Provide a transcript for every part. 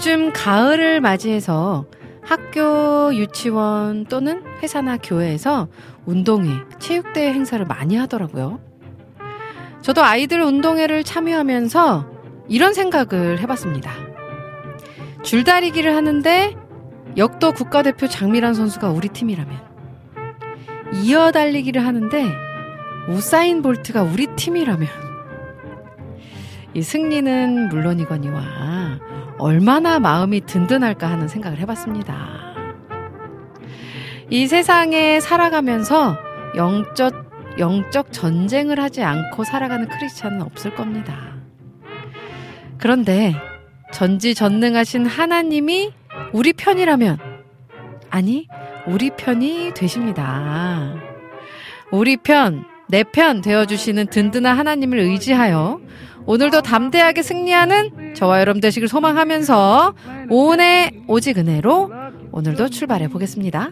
요즘 가을을 맞이해서 학교, 유치원 또는 회사나 교회에서 운동회, 체육대회 행사를 많이 하더라고요. 저도 아이들 운동회를 참여하면서 이런 생각을 해봤습니다. 줄다리기를 하는데 역도 국가대표 장미란 선수가 우리 팀이라면 이어 달리기를 하는데 우사인 볼트가 우리 팀이라면 이 승리는 물론이거니와 얼마나 마음이 든든할까 하는 생각을 해봤습니다. 이 세상에 살아가면서 영적, 영적 전쟁을 하지 않고 살아가는 크리스찬은 없을 겁니다. 그런데 전지전능하신 하나님이 우리 편이라면, 아니, 우리 편이 되십니다. 우리 편, 내 편 되어주시는 든든한 하나님을 의지하여 오늘도 담대하게 승리하는 저와 여러분 되시길 소망하면서 오은의 오직 은혜로 오늘도 출발해 보겠습니다.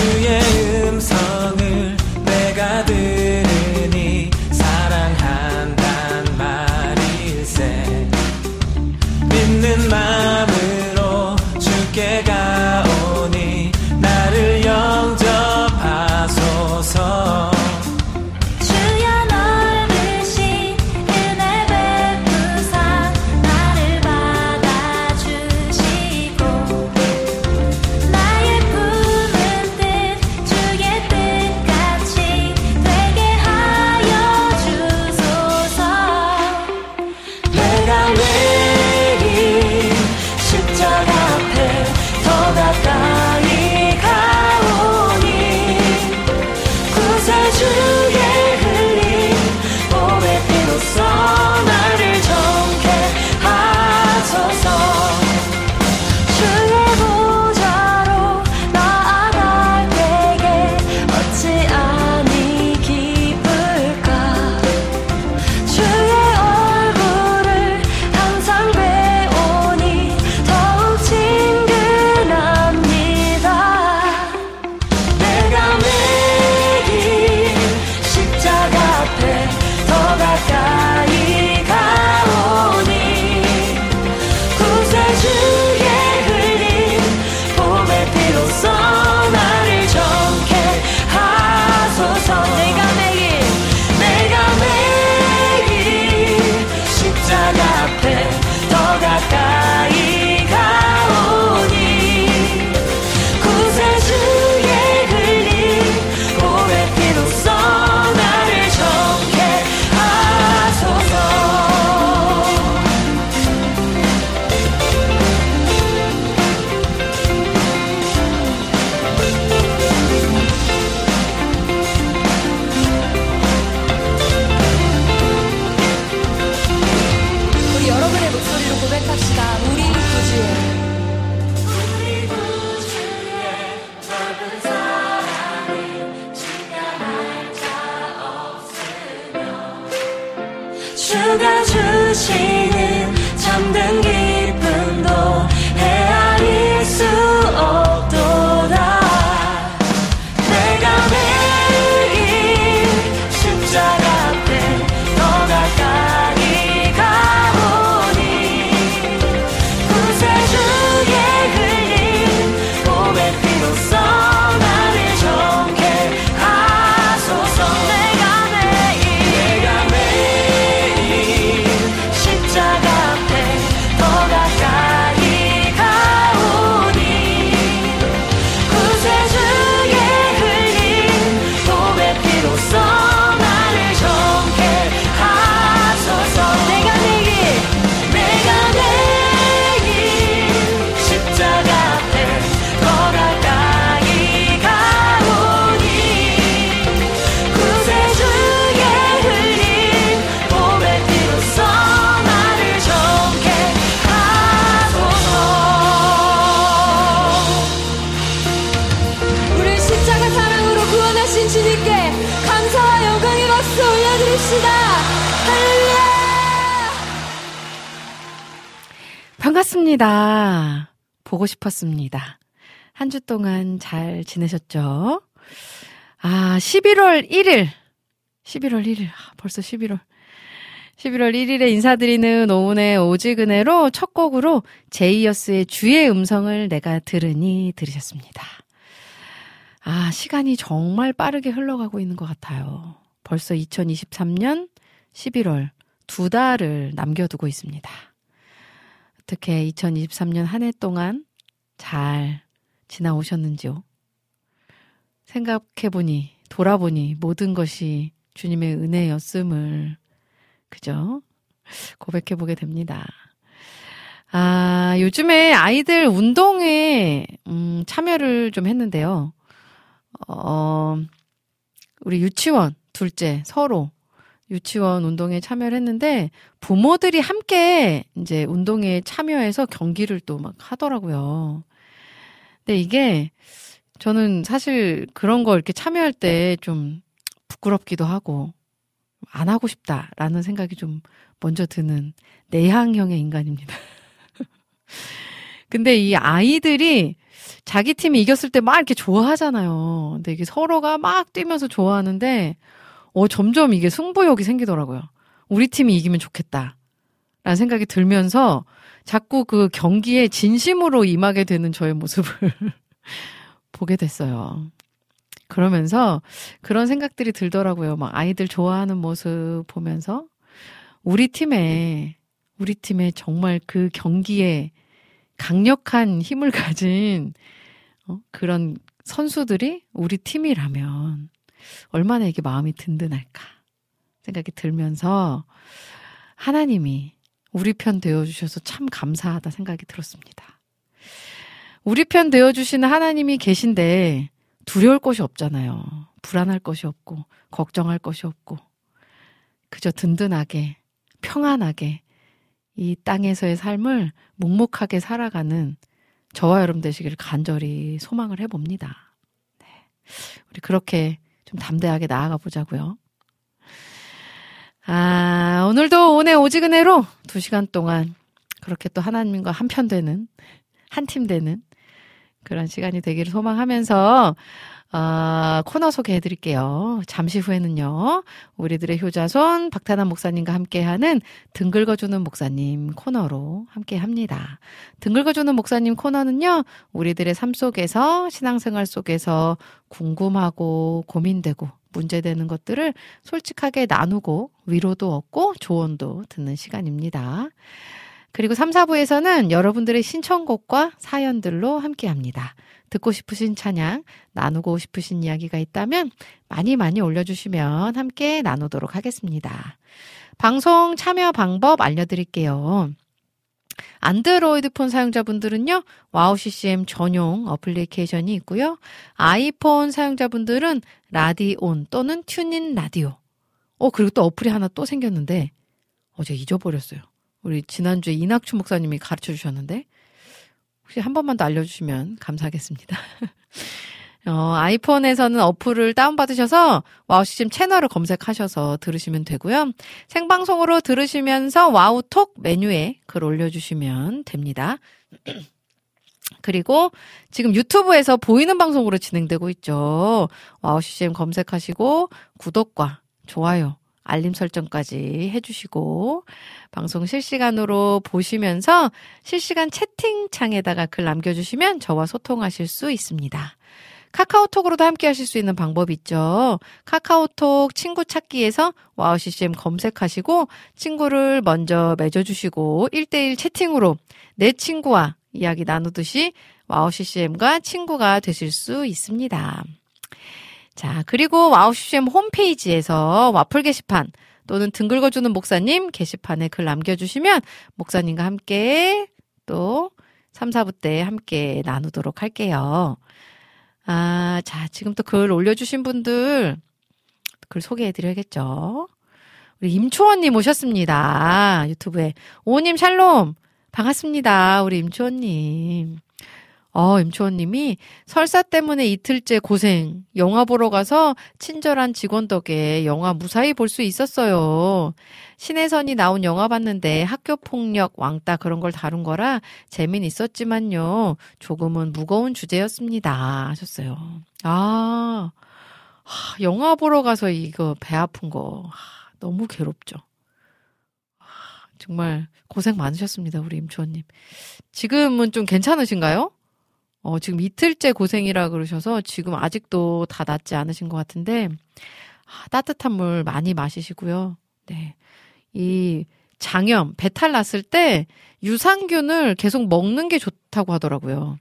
yeah. 싶었습니다. 한 주 동안 잘 지내셨죠? 아, 11월 1일. 11월 1일. 아, 벌써 11월. 11월 1일에 인사드리는 오은의 오지근해로 첫 곡으로 제이어스의 주의 음성을 내가 들으니 들으셨습니다. 아, 시간이 정말 빠르게 흘러가고 있는 것 같아요. 벌써 2023년 11월 두 달을 남겨두고 있습니다. 어떻게 2023년 한 해 동안 잘 지나오셨는지요? 생각해보니, 돌아보니 모든 것이 주님의 은혜였음을, 그죠? 고백해보게 됩니다. 아, 요즘에 아이들 운동에, 음, 참여를 좀 했는데요. 어, 우리 유치원, 둘째, 서로 유치원 운동에 참여를 했는데 부모들이 함께 이제 운동에 참여해서 경기를 또 막 하더라고요. 근데 이게 저는 사실 그런 거 이렇게 참여할 때 좀 부끄럽기도 하고 안 하고 싶다라는 생각이 좀 먼저 드는 내향형의 인간입니다. 근데 이 아이들이 자기 팀이 이겼을 때 막 이렇게 좋아하잖아요. 근데 이게 서로가 막 뛰면서 좋아하는데 어, 점점 이게 승부욕이 생기더라고요. 우리 팀이 이기면 좋겠다. 라는 생각이 들면서 자꾸 그 경기에 진심으로 임하게 되는 저의 모습을 보게 됐어요. 그러면서 그런 생각들이 들더라고요. 막 아이들 좋아하는 모습 보면서 우리 팀에, 우리 팀에 정말 그 경기에 강력한 힘을 가진 어, 그런 선수들이 우리 팀이라면 얼마나 이게 마음이 든든할까 생각이 들면서 하나님이 우리 편 되어주셔서 참 감사하다 생각이 들었습니다. 우리 편 되어주시는 하나님이 계신데 두려울 것이 없잖아요. 불안할 것이 없고, 걱정할 것이 없고, 그저 든든하게, 평안하게 이 땅에서의 삶을 묵묵하게 살아가는 저와 여러분 되시기를 간절히 소망을 해봅니다. 네. 우리 그렇게 좀 담대하게 나아가 보자고요. 아, 오늘도 오늘 오지근해로 두 시간 동안 그렇게 또 하나님과 한편 되는, 한 팀 되는 그런 시간이 되기를 소망하면서 아, 코너 소개해 드릴게요. 잠시 후에는요, 우리들의 효자손 박탄환 목사님과 함께하는 등 긁어주는 목사님 코너로 함께 합니다. 등 긁어주는 목사님 코너는요, 우리들의 삶 속에서, 신앙생활 속에서 궁금하고 고민되고 문제되는 것들을 솔직하게 나누고 위로도 얻고 조언도 듣는 시간입니다. 그리고 3, 4부에서는 여러분들의 신청곡과 사연들로 함께 합니다. 듣고 싶으신 찬양, 나누고 싶으신 이야기가 있다면 많이 많이 올려주시면 함께 나누도록 하겠습니다. 방송 참여 방법 알려드릴게요. 안드로이드 폰 사용자분들은요, 와우 CCM 전용 어플리케이션이 있고요. 아이폰 사용자분들은 라디온 또는 TuneIn 라디오. 어, 그리고 또 어플이 하나 또 생겼는데, 어제 잊어버렸어요. 우리 지난주에 이낙춘 목사님이 가르쳐 주셨는데, 혹시 한 번만 더 알려주시면 감사하겠습니다. 어, 아이폰에서는 어플을 다운받으셔서 와우 CCM 채널을 검색하셔서 들으시면 되고요. 생방송으로 들으시면서 와우톡 메뉴에 글 올려주시면 됩니다. 그리고 지금 유튜브에서 보이는 방송으로 진행되고 있죠. 와우CCM 검색하시고 구독과 좋아요, 알림 설정까지 해주시고 방송 실시간으로 보시면서 실시간 채팅창에다가 글 남겨주시면 저와 소통하실 수 있습니다. 카카오톡으로도 함께 하실 수 있는 방법이 있죠. 카카오톡 친구 찾기에서 와우 CCM 검색하시고 친구를 먼저 맺어주시고 1대1 채팅으로 내 친구와 이야기 나누듯이 와우 CCM과 친구가 되실 수 있습니다. 자, 그리고 와우 CCM 홈페이지에서 와플 게시판 또는 등 긁어주는 목사님 게시판에 글 남겨주시면 목사님과 함께 또 3, 4부 때 함께 나누도록 할게요. 아, 자, 지금 또 글 올려주신 분들 글 소개해드려야겠죠. 우리 임초원님 오셨습니다. 유튜브에. 오님 샬롬. 반갑습니다. 우리 임초원님. 어, 임초원님이 설사 때문에 이틀째 고생. 영화 보러 가서 친절한 직원 덕에 영화 무사히 볼 수 있었어요. 신혜선이 나온 영화 봤는데 학교 폭력, 왕따 그런 걸 다룬 거라 재민 있었지만요. 조금은 무거운 주제였습니다. 하셨어요. 아, 하, 영화 보러 가서 이거 배 아픈 거 하, 너무 괴롭죠. 하, 정말 고생 많으셨습니다, 우리 임초원님. 지금은 좀 괜찮으신가요? 어, 지금 이틀째 고생이라 그러셔서 지금 아직도 다 낫지 않으신 것 같은데, 아, 따뜻한 물 많이 마시시고요. 네. 이 장염, 배탈 났을 때 유산균을 계속 먹는 게 좋다고 하더라고요.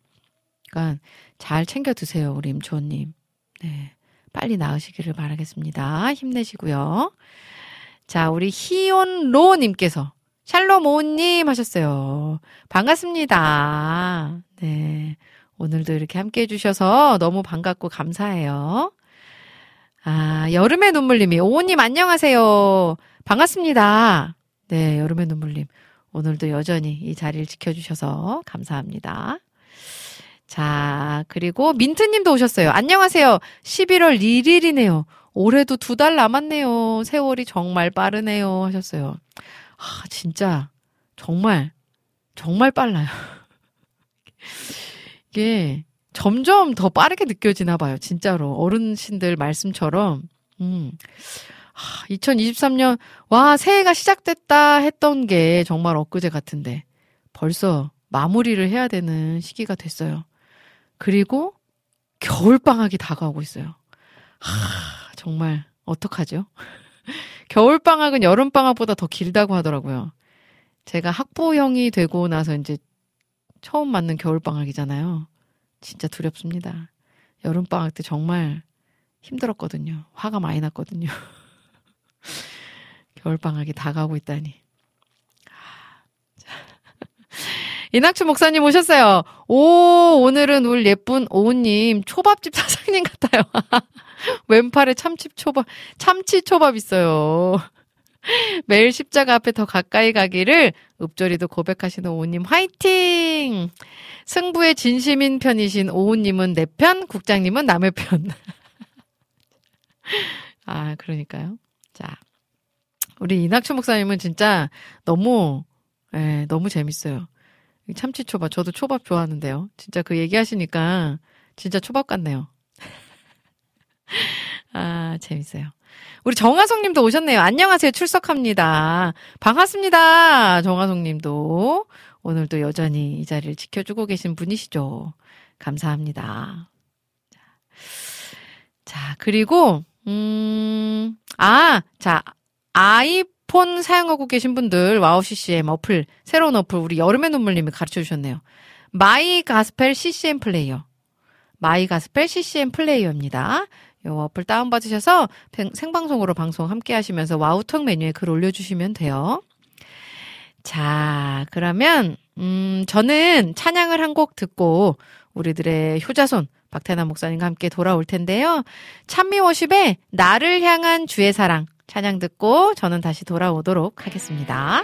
그러니까 잘 챙겨 드세요, 우리 임초원님. 네. 빨리 나으시기를 바라겠습니다. 힘내시고요. 자, 우리 희온로님께서 샬롬 오님 하셨어요. 반갑습니다. 네. 오늘도 이렇게 함께 해주셔서 너무 반갑고 감사해요. 아, 여름의 눈물님이, 오님 안녕하세요. 반갑습니다. 네, 여름의 눈물님. 오늘도 여전히 이 자리를 지켜주셔서 감사합니다. 자, 그리고 민트님도 오셨어요. 안녕하세요. 11월 1일이네요. 올해도 두 달 남았네요. 세월이 정말 빠르네요. 하셨어요. 아, 진짜, 정말, 정말 빨라요. 이게 점점 더 빠르게 느껴지나 봐요. 진짜로. 어른신들 말씀처럼. 음. 하, 2023년, 와, 새해가 시작됐다 했던 게 정말 엊그제 같은데 벌써 마무리를 해야 되는 시기가 됐어요. 그리고 겨울 방학이 다가오고 있어요. 하, 정말, 어떡하죠? 겨울방학은 여름방학보다 더 길다고 하더라고요. 제가 학부형이 되고 나서 이제 처음 맞는 겨울방학이잖아요. 진짜 두렵습니다. 여름방학 때 정말 힘들었거든요. 화가 많이 났거든요. 겨울방학이 다가오고 있다니. 이낙춘 목사님 오셨어요. 오, 오늘은 우리 예쁜 오우님 초밥집 사장님 같아요. 왼팔에 참치 초밥, 참치 초밥 있어요. 매일 십자가 앞에 더 가까이 가기를 읍조리도 고백하시는 오우님 화이팅! 승부의 진심인 편이신 오우님은 내 편, 국장님은 남의 편. 아, 그러니까요. 자. 우리 이낙춘 목사님은 진짜 너무, 예, 너무 재밌어요. 참치 초밥. 저도 초밥 좋아하는데요. 진짜 그 얘기하시니까 진짜 초밥 같네요. 아, 재밌어요. 우리 정화성 님도 오셨네요. 안녕하세요. 출석합니다. 반갑습니다. 정화성 님도. 오늘도 여전히 이 자리를 지켜주고 계신 분이시죠. 감사합니다. 자, 그리고, 음, 아, 자, 아이폰 사용하고 계신 분들, 와우 CCM 어플, 새로운 어플, 우리 여름의 눈물님이 가르쳐 주셨네요. My Gospel CCM Player. My Gospel CCM Player입니다. 요 어플 다운받으셔서 생방송으로 방송 함께 하시면서 와우톡 메뉴에 글 올려주시면 돼요. 자, 그러면, 음, 저는 찬양을 한 곡 듣고 우리들의 효자손 박태남 목사님과 함께 돌아올 텐데요. 찬미워십의 나를 향한 주의 사랑 찬양 듣고 저는 다시 돌아오도록 하겠습니다.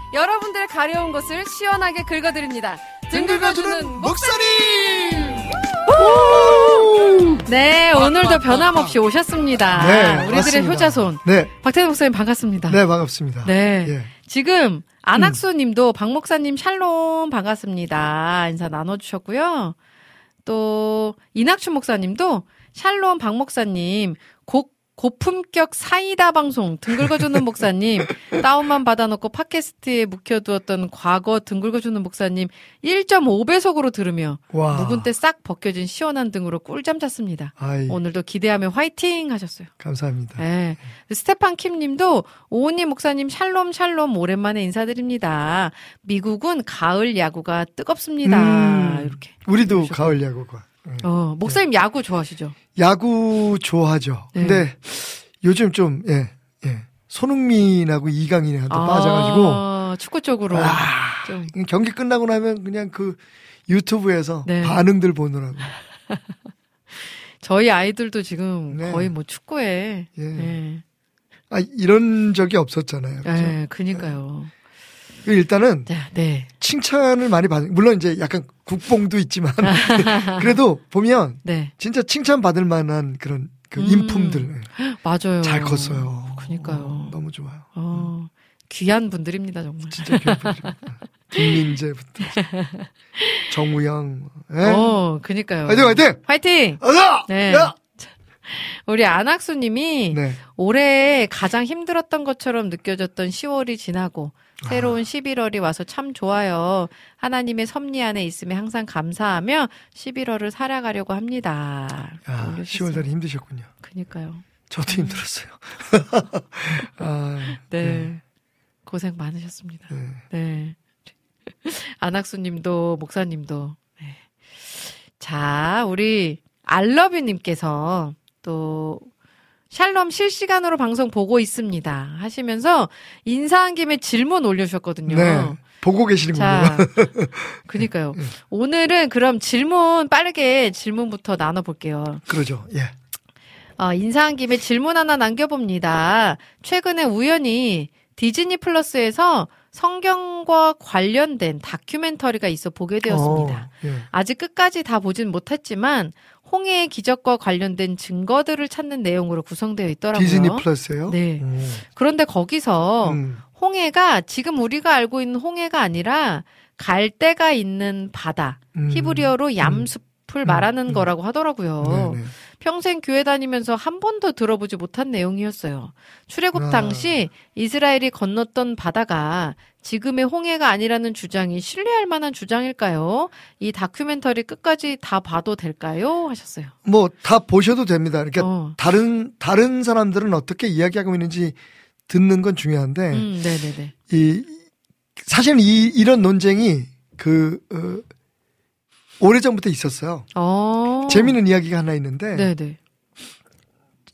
여러분들의 가려운 곳을 시원하게 긁어드립니다. 등 긁어주는 목소리! 네, 오늘도 변함없이 오셨습니다. 네, 우리들의 맞습니다. 효자손. 네, 박태근 목사님 반갑습니다. 네, 반갑습니다. 네. 예. 지금 안학수 님도 박 목사님 샬롬 반갑습니다. 인사 나눠주셨고요. 또 이낙춘 목사님도 샬롬 박 목사님 곡 고품격 사이다 방송 등 긁어주는 목사님 다운만 받아놓고 팟캐스트에 묵혀두었던 과거 등 긁어주는 목사님 1.5배속으로 들으며 와. 묵은 때 싹 벗겨진 시원한 등으로 꿀잠 잤습니다. 아이, 오늘도 기대하며 화이팅 하셨어요. 감사합니다. 네. 스테판 킴님도 오은님 목사님 샬롬 샬롬 오랜만에 인사드립니다. 미국은 가을 야구가 뜨겁습니다. 음. 이렇게. 우리도 그러셨고. 가을 야구가. 예. 어 목사님 야구 좋아하시죠? 야구 좋아하죠. 네. 근데 요즘 좀, 예, 예. 손흥민하고 이강인한테 빠져가지고, 아, 축구 쪽으로 아, 좀 경기 끝나고 나면 그냥 그 유튜브에서 네. 반응들 보느라고. 저희 아이들도 지금 네. 거의 뭐 축구에 예. 예. 아, 이런 적이 없었잖아요. 그죠? 예, 그니까요. 일단은 네, 네. 칭찬을 많이 받는, 물론 이제 약간 국뽕도 있지만, 그래도 보면 네. 진짜 칭찬 받을 만한 그런 그 음. 인품들 맞아요. 잘 컸어요. 그니까요. 어, 너무 좋아요. 어, 귀한 분들입니다, 정말. 진짜 귀엽죠. 김민재부터 정우영. 예? 어, 그니까요. 화이팅 화이팅! 화이팅! 어서! 네. 야! 우리 안학수님이 네. 올해 가장 힘들었던 것처럼 느껴졌던 10월이 지나고 아. 새로운 11월이 와서 참 좋아요. 하나님의 섭리 안에 있음에 항상 감사하며 11월을 살아가려고 합니다. 야, 올려주셨어요. 10월달에 힘드셨군요. 그니까요. 저도 힘들었어요. 아, 네. 고생 많으셨습니다. 네. 네. 안학수님도 목사님도. 네. 자, 우리 알러뷰님께서 또 샬롬 실시간으로 방송 보고 있습니다. 하시면서 인사한 김에 질문 올려주셨거든요. 네. 보고 계시는군요. 자, 그니까요. 오늘은 그럼 질문 빠르게 질문부터 나눠볼게요. 그러죠. 예. 어, 인사한 김에 질문 하나 남겨봅니다. 최근에 우연히 디즈니 플러스에서 성경과 관련된 다큐멘터리가 있어 보게 되었습니다. 어, 예. 아직 끝까지 다 보진 못했지만 홍해의 기적과 관련된 증거들을 찾는 내용으로 구성되어 있더라고요. 디즈니 플러스요? 네. 음. 그런데 거기서 음. 홍해가 지금 우리가 알고 있는 홍해가 아니라 갈대가 있는 바다, 음. 히브리어로 얌숲을 음. 말하는 음. 거라고 하더라고요. 네네. 평생 교회 다니면서 한 번도 들어보지 못한 내용이었어요. 출애굽 아. 당시 이스라엘이 건넜던 바다가 지금의 홍해가 아니라는 주장이 신뢰할 만한 주장일까요? 이 다큐멘터리 끝까지 다 봐도 될까요? 하셨어요. 뭐 다 보셔도 됩니다. 그러니까 어. 다른 다른 사람들은 어떻게 이야기하고 있는지 듣는 건 중요한데 음, 네네네. 이 사실은 이 이런 논쟁이 그 어, 오래전부터 있었어요. 어. 재미있는 이야기가 하나 있는데 네네.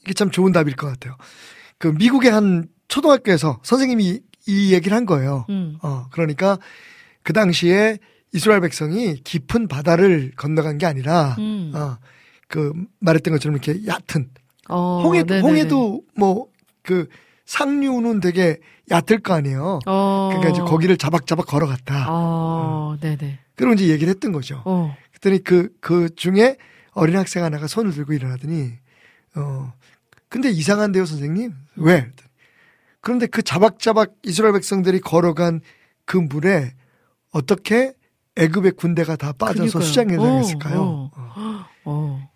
이게 참 좋은 답일 것 같아요. 그 미국의 한 초등학교에서 선생님이 이 얘기를 한 거예요. 음. 어, 그러니까 그 당시에 이스라엘 백성이 깊은 바다를 건너간 게 아니라 음. 어, 그 말했던 것처럼 이렇게 얕은 어, 홍해도 네네네. 홍해도 뭐 그 상류는 되게 얕을 거 아니에요. 어. 그러니까 이제 거기를 자박자박 걸어갔다. 어, 네네. 그리고 이제 얘기를 했던 거죠. 어. 그랬더니 그, 그 중에 어린 학생 하나가 손을 들고 일어나더니, 어, 근데 이상한데요, 선생님? 왜? 그런데 그 자박자박 이스라엘 백성들이 걸어간 그 물에 어떻게 애굽의 군대가 다 빠져서. 수장에 어, 당했을까요? 어. 어. 어.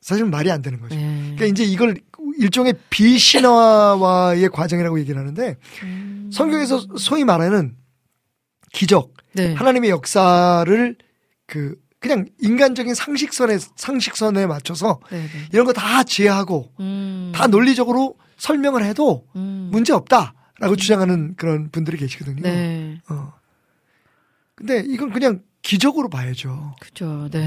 사실 말이 안 되는 거죠. 네. 그러니까 이제 이걸 일종의 비신화와의 과정이라고 얘기를 하는데 음. 성경에서 소위 말하는 기적, 네. 하나님의 역사를 그 그냥 인간적인 상식선에 상식선에 맞춰서 네네. 이런 거 다 지혜하고 음. 다 논리적으로 설명을 해도 음. 문제 없다라고 주장하는 그런 분들이 계시거든요. 네. 어. 근데 이건 그냥 기적으로 봐야죠. 그죠. 네.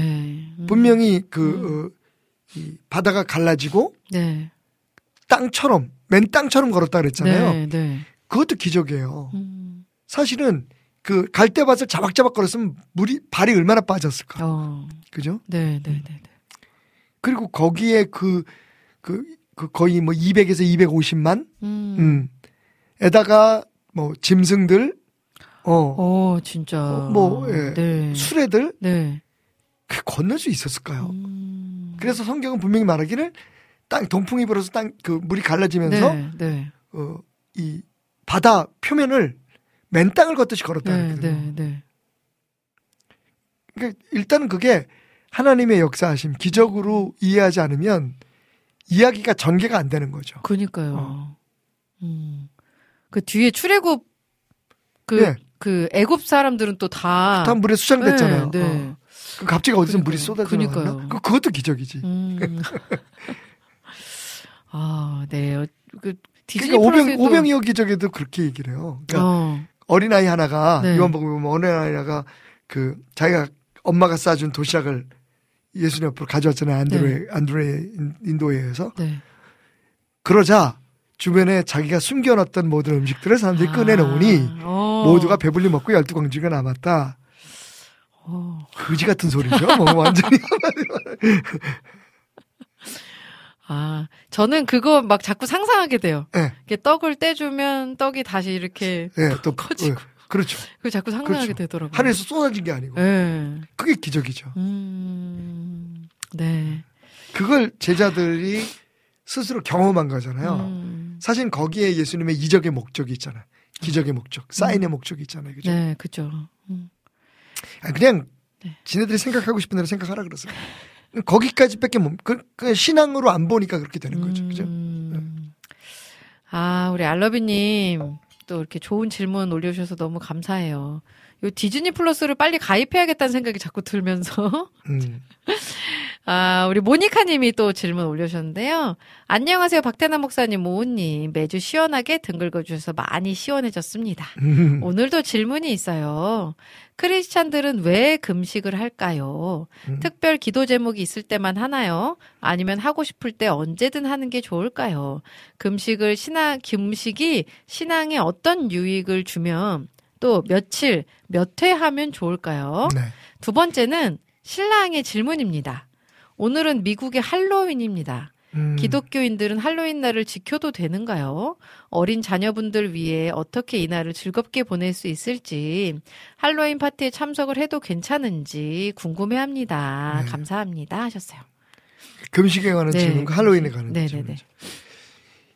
음. 분명히 그 어, 이 바다가 갈라지고 네. 땅처럼 맨 땅처럼 걸었다 그랬잖아요. 네. 네. 그것도 기적이에요. 음. 사실은 그 갈대밭을 자박자박 걸었으면 물이 발이 얼마나 빠졌을까. 어. 그죠? 네. 네. 네. 네. 그리고 거기에 그, 그, 그 거의 뭐 200에서 250만? 음. 음. 에다가 뭐 짐승들, 어, 어, 진짜. 어, 뭐, 예. 네. 수레들, 네. 그 건널 수 있었을까요? 음. 그래서 성경은 분명히 말하기를 땅, 동풍이 불어서 땅, 그 물이 갈라지면서, 네. 네. 어, 이 바다 표면을 맨 땅을 걷듯이 걸었다. 네. 네. 네. 그러니까 일단은 그게 하나님의 역사하심, 기적으로 이해하지 않으면 이야기가 전개가 안 되는 거죠. 그니까요. 어. 음. 그 뒤에 출애굽 그, 예. 그 애굽 사람들은 또 다. 다 물에 수장됐잖아요. 네, 네. 어. 그 갑자기 어디서 물이 그러니까요. 쏟아져. 나왔나? 그 그것도 기적이지. 음. 아, 네. 어, 그 디즈니 그러니까 오병 오병이어 기적에도 그렇게 얘기를 해요. 그러니까 어. 어린 아이 하나가 네. 요한복음에 보면 어린 아이 하나가 그 자기가 엄마가 싸준 도시락을 예수님 앞으로 가져왔잖아요. 안드레 안드레 인- 인도에서 네. 그러자 주변에 자기가 숨겨놨던 모든 음식들을 사람들이 꺼내놓으니 아, 어. 모두가 배불리 먹고 열두 광주가 남았다. 어. 거지 같은 소리죠. 뭐 완전히. 아, 저는 그거 막 자꾸 상상하게 돼요. 예, 이렇게 떡을 떼주면 떡이 다시 이렇게 예, 또 커지고. 어, 그렇죠. 그 자꾸 상상하게 그렇죠. 되더라고요. 하늘에서 쏟아진 게 아니고 네. 그게 기적이죠. 음. 네. 그걸 제자들이 스스로 경험한 거잖아요. 음. 사실 거기에 예수님의 이적의 목적이 있잖아요. 기적의 목적, 사인의 목적이 있잖아요. 그죠? 네, 그죠. 음. 아, 그냥 네. 지네들이 생각하고 싶은 대로 생각하라 그랬어요. 거기까지밖에 못, 그, 그 신앙으로 안 보니까 그렇게 되는 거죠. 그죠? 음. 아, 우리 알러비님 또 이렇게 좋은 질문 올려주셔서 너무 감사해요. 요 디즈니 플러스를 빨리 가입해야겠다는 생각이 자꾸 들면서 음. 아, 우리 모니카님이 또 질문 올려주셨는데요. 안녕하세요, 박태남 목사님, 모우님. 매주 시원하게 등 긁어주셔서 많이 시원해졌습니다. 음. 오늘도 질문이 있어요. 크리스찬들은 왜 금식을 할까요? 음. 특별 기도 제목이 있을 때만 하나요? 아니면 하고 싶을 때 언제든 하는 게 좋을까요? 금식을 신앙, 금식이 신앙에 어떤 유익을 주면 또 며칠, 몇 회 하면 좋을까요? 네. 두 번째는 신랑의 질문입니다. 오늘은 미국의 할로윈입니다. 음. 기독교인들은 할로윈 날을 지켜도 되는가요? 어린 자녀분들 위해 어떻게 이 날을 즐겁게 보낼 수 있을지, 할로윈 파티에 참석을 해도 괜찮은지 궁금해 합니다. 네. 감사합니다. 하셨어요. 금식에 관한 네. 질문과 할로윈에 관한 네네네. 질문이죠.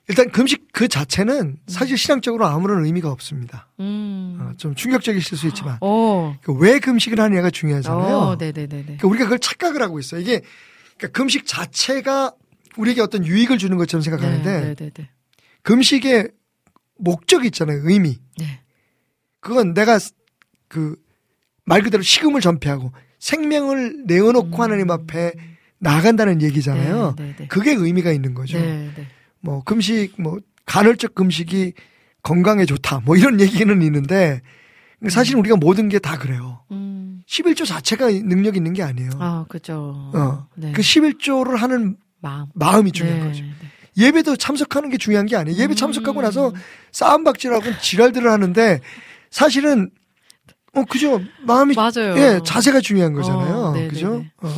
일단 금식 그 자체는 사실 신앙적으로 아무런 의미가 없습니다. 음. 어, 좀 충격적이실 수 있지만 오. 그왜 금식을 하느냐가 중요하잖아요. 어, 네네네네. 그러니까 우리가 그걸 착각을 하고 있어요. 이게 그러니까 금식 자체가 우리에게 어떤 유익을 주는 것처럼 생각하는데 네네네. 금식의 목적이 있잖아요. 의미. 네. 그건 내가 그 말 그대로 식음을 전폐하고 생명을 내어놓고 음. 하나님 앞에 나아간다는 얘기잖아요. 그게 의미가 있는 거죠. 뭐 금식 뭐 간헐적 금식이 건강에 좋다 뭐 이런 얘기는 있는데 사실 우리가 모든 게 다 그래요. 음. 11조 자체가 능력 있는 게 아니에요. 아, 그죠. 어. 네. 그 11조를 하는 마음. 마음이 중요한 네, 거죠. 네. 예배도 참석하는 게 중요한 게 아니에요. 예배 음. 참석하고 나서 싸움박질하고 지랄들을 하는데 사실은 어 그죠 마음이 맞아요. 예 자세가 중요한 거잖아요. 어, 네네네. 그죠? 어.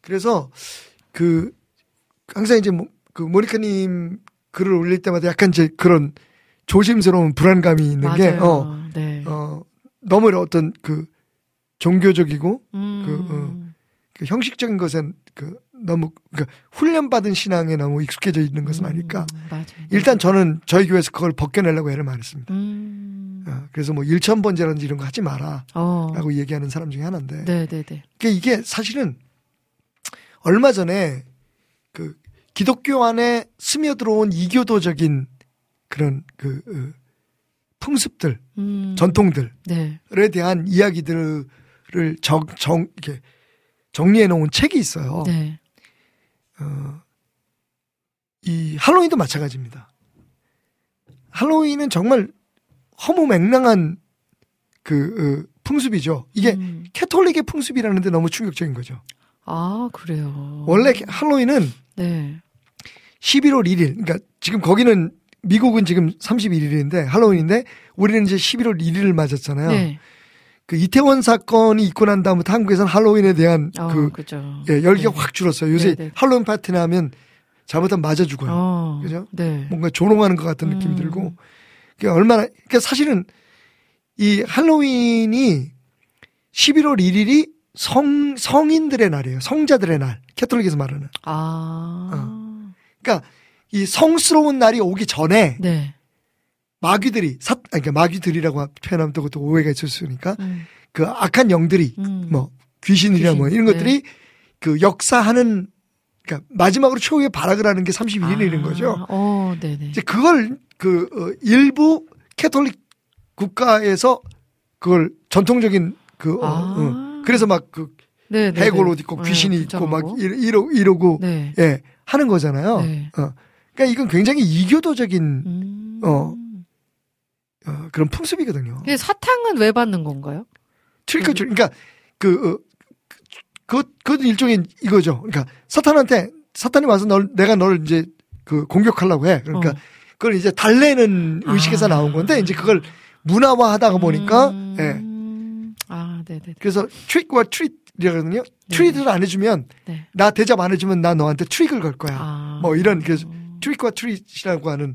그래서 그 항상 이제 뭐, 그 모니카님 글을 올릴 때마다 약간 이제 그런 조심스러운 불안감이 있는 게 맞아요. 어, 네. 어 너무 어떤 그 종교적이고 음. 그, 어. 그 형식적인 것엔 그 너무 그 훈련받은 신앙에 너무 익숙해져 있는 것은 아닐까. 음, 맞아요. 일단 저는 저희 교회에서 그걸 벗겨내려고 애를 많이 씁니다. 음. 어, 그래서 뭐 일천 번제라든지 이런 거 하지 마라. 어. 라고 얘기하는 사람 중에 하나인데. 네네네. 그러니까 이게 사실은 얼마 전에 그 기독교 안에 스며들어온 이교도적인 그런 그 어, 풍습들, 음. 전통들에 네. 대한 이야기들을 정, 정, 이렇게 정리해 놓은 책이 있어요. 네. 어, 이 할로윈도 마찬가지입니다. 할로윈은 정말 허무맹랑한 그 어, 풍습이죠. 이게 음. 캐톨릭의 풍습이라는데 너무 충격적인 거죠. 아, 그래요. 원래 할로윈은 네. 11월 1일, 그러니까 지금 거기는 미국은 지금 31일인데 할로윈인데 우리는 이제 11월 1일을 맞았잖아요. 네. 그 이태원 사건이 있고 난 다음부터 한국에서는 할로윈에 대한 어, 그 그죠. 예, 열기가 네. 확 줄었어요. 요새 네, 네. 할로윈 파티나 하면 잘못하면 맞아 죽어요. 어, 그죠? 네. 뭔가 조롱하는 것 같은 느낌이 음. 들고. 그게 얼마나 그러니까 사실은 이 할로윈이 11월 1일이 성 성인들의 날이에요. 성자들의 날. 캐톨릭에서 말하는. 아. 그러니까 이 성스러운 날이 오기 전에 네. 마귀들이 사 아니, 그러니까 마귀들이라고 표현하면 또 그것도 오해가 있을 수 있으니까 음. 그 악한 영들이 음. 뭐 귀신이나 뭐 귀신, 이런 네. 것들이 그 역사하는 그러니까 마지막으로 최후의 발악을 하는 게 31일인 거죠. 아, 어, 네네. 이제 그걸 그 어, 일부 캐톨릭 국가에서 그걸 전통적인 그 어, 아. 어, 그래서 막그 네, 네, 해골 네. 옷 입고 네, 귀신이 있고 막. 이러, 이러, 이러 고 네. 예 하는 거잖아요. 네. 어. 그러니까 이건 굉장히 이교도적인 음. 어. 어, 그런 풍습이거든요. 근데 사탕은 왜 받는 건가요? trick or treat 그러니까 그 어, 그 그것도 일종의 이거죠. 그러니까 사탄한테 사탄이 와서 널 내가 널 이제 그 공격하려고 해. 그러니까 어. 그걸 이제 달래는 의식에서 아. 나온 건데 이제 그걸 문화화 하다가 보니까 음. 예. 아, 네 네. 그래서 트릭과 트릿이라거든요. 트릿을 안 해주면 네. 나 대접 안 해주면 나 너한테 트릭을 걸 거야. 아. 뭐 이런 그래서 트릭과 트릿이라고 하는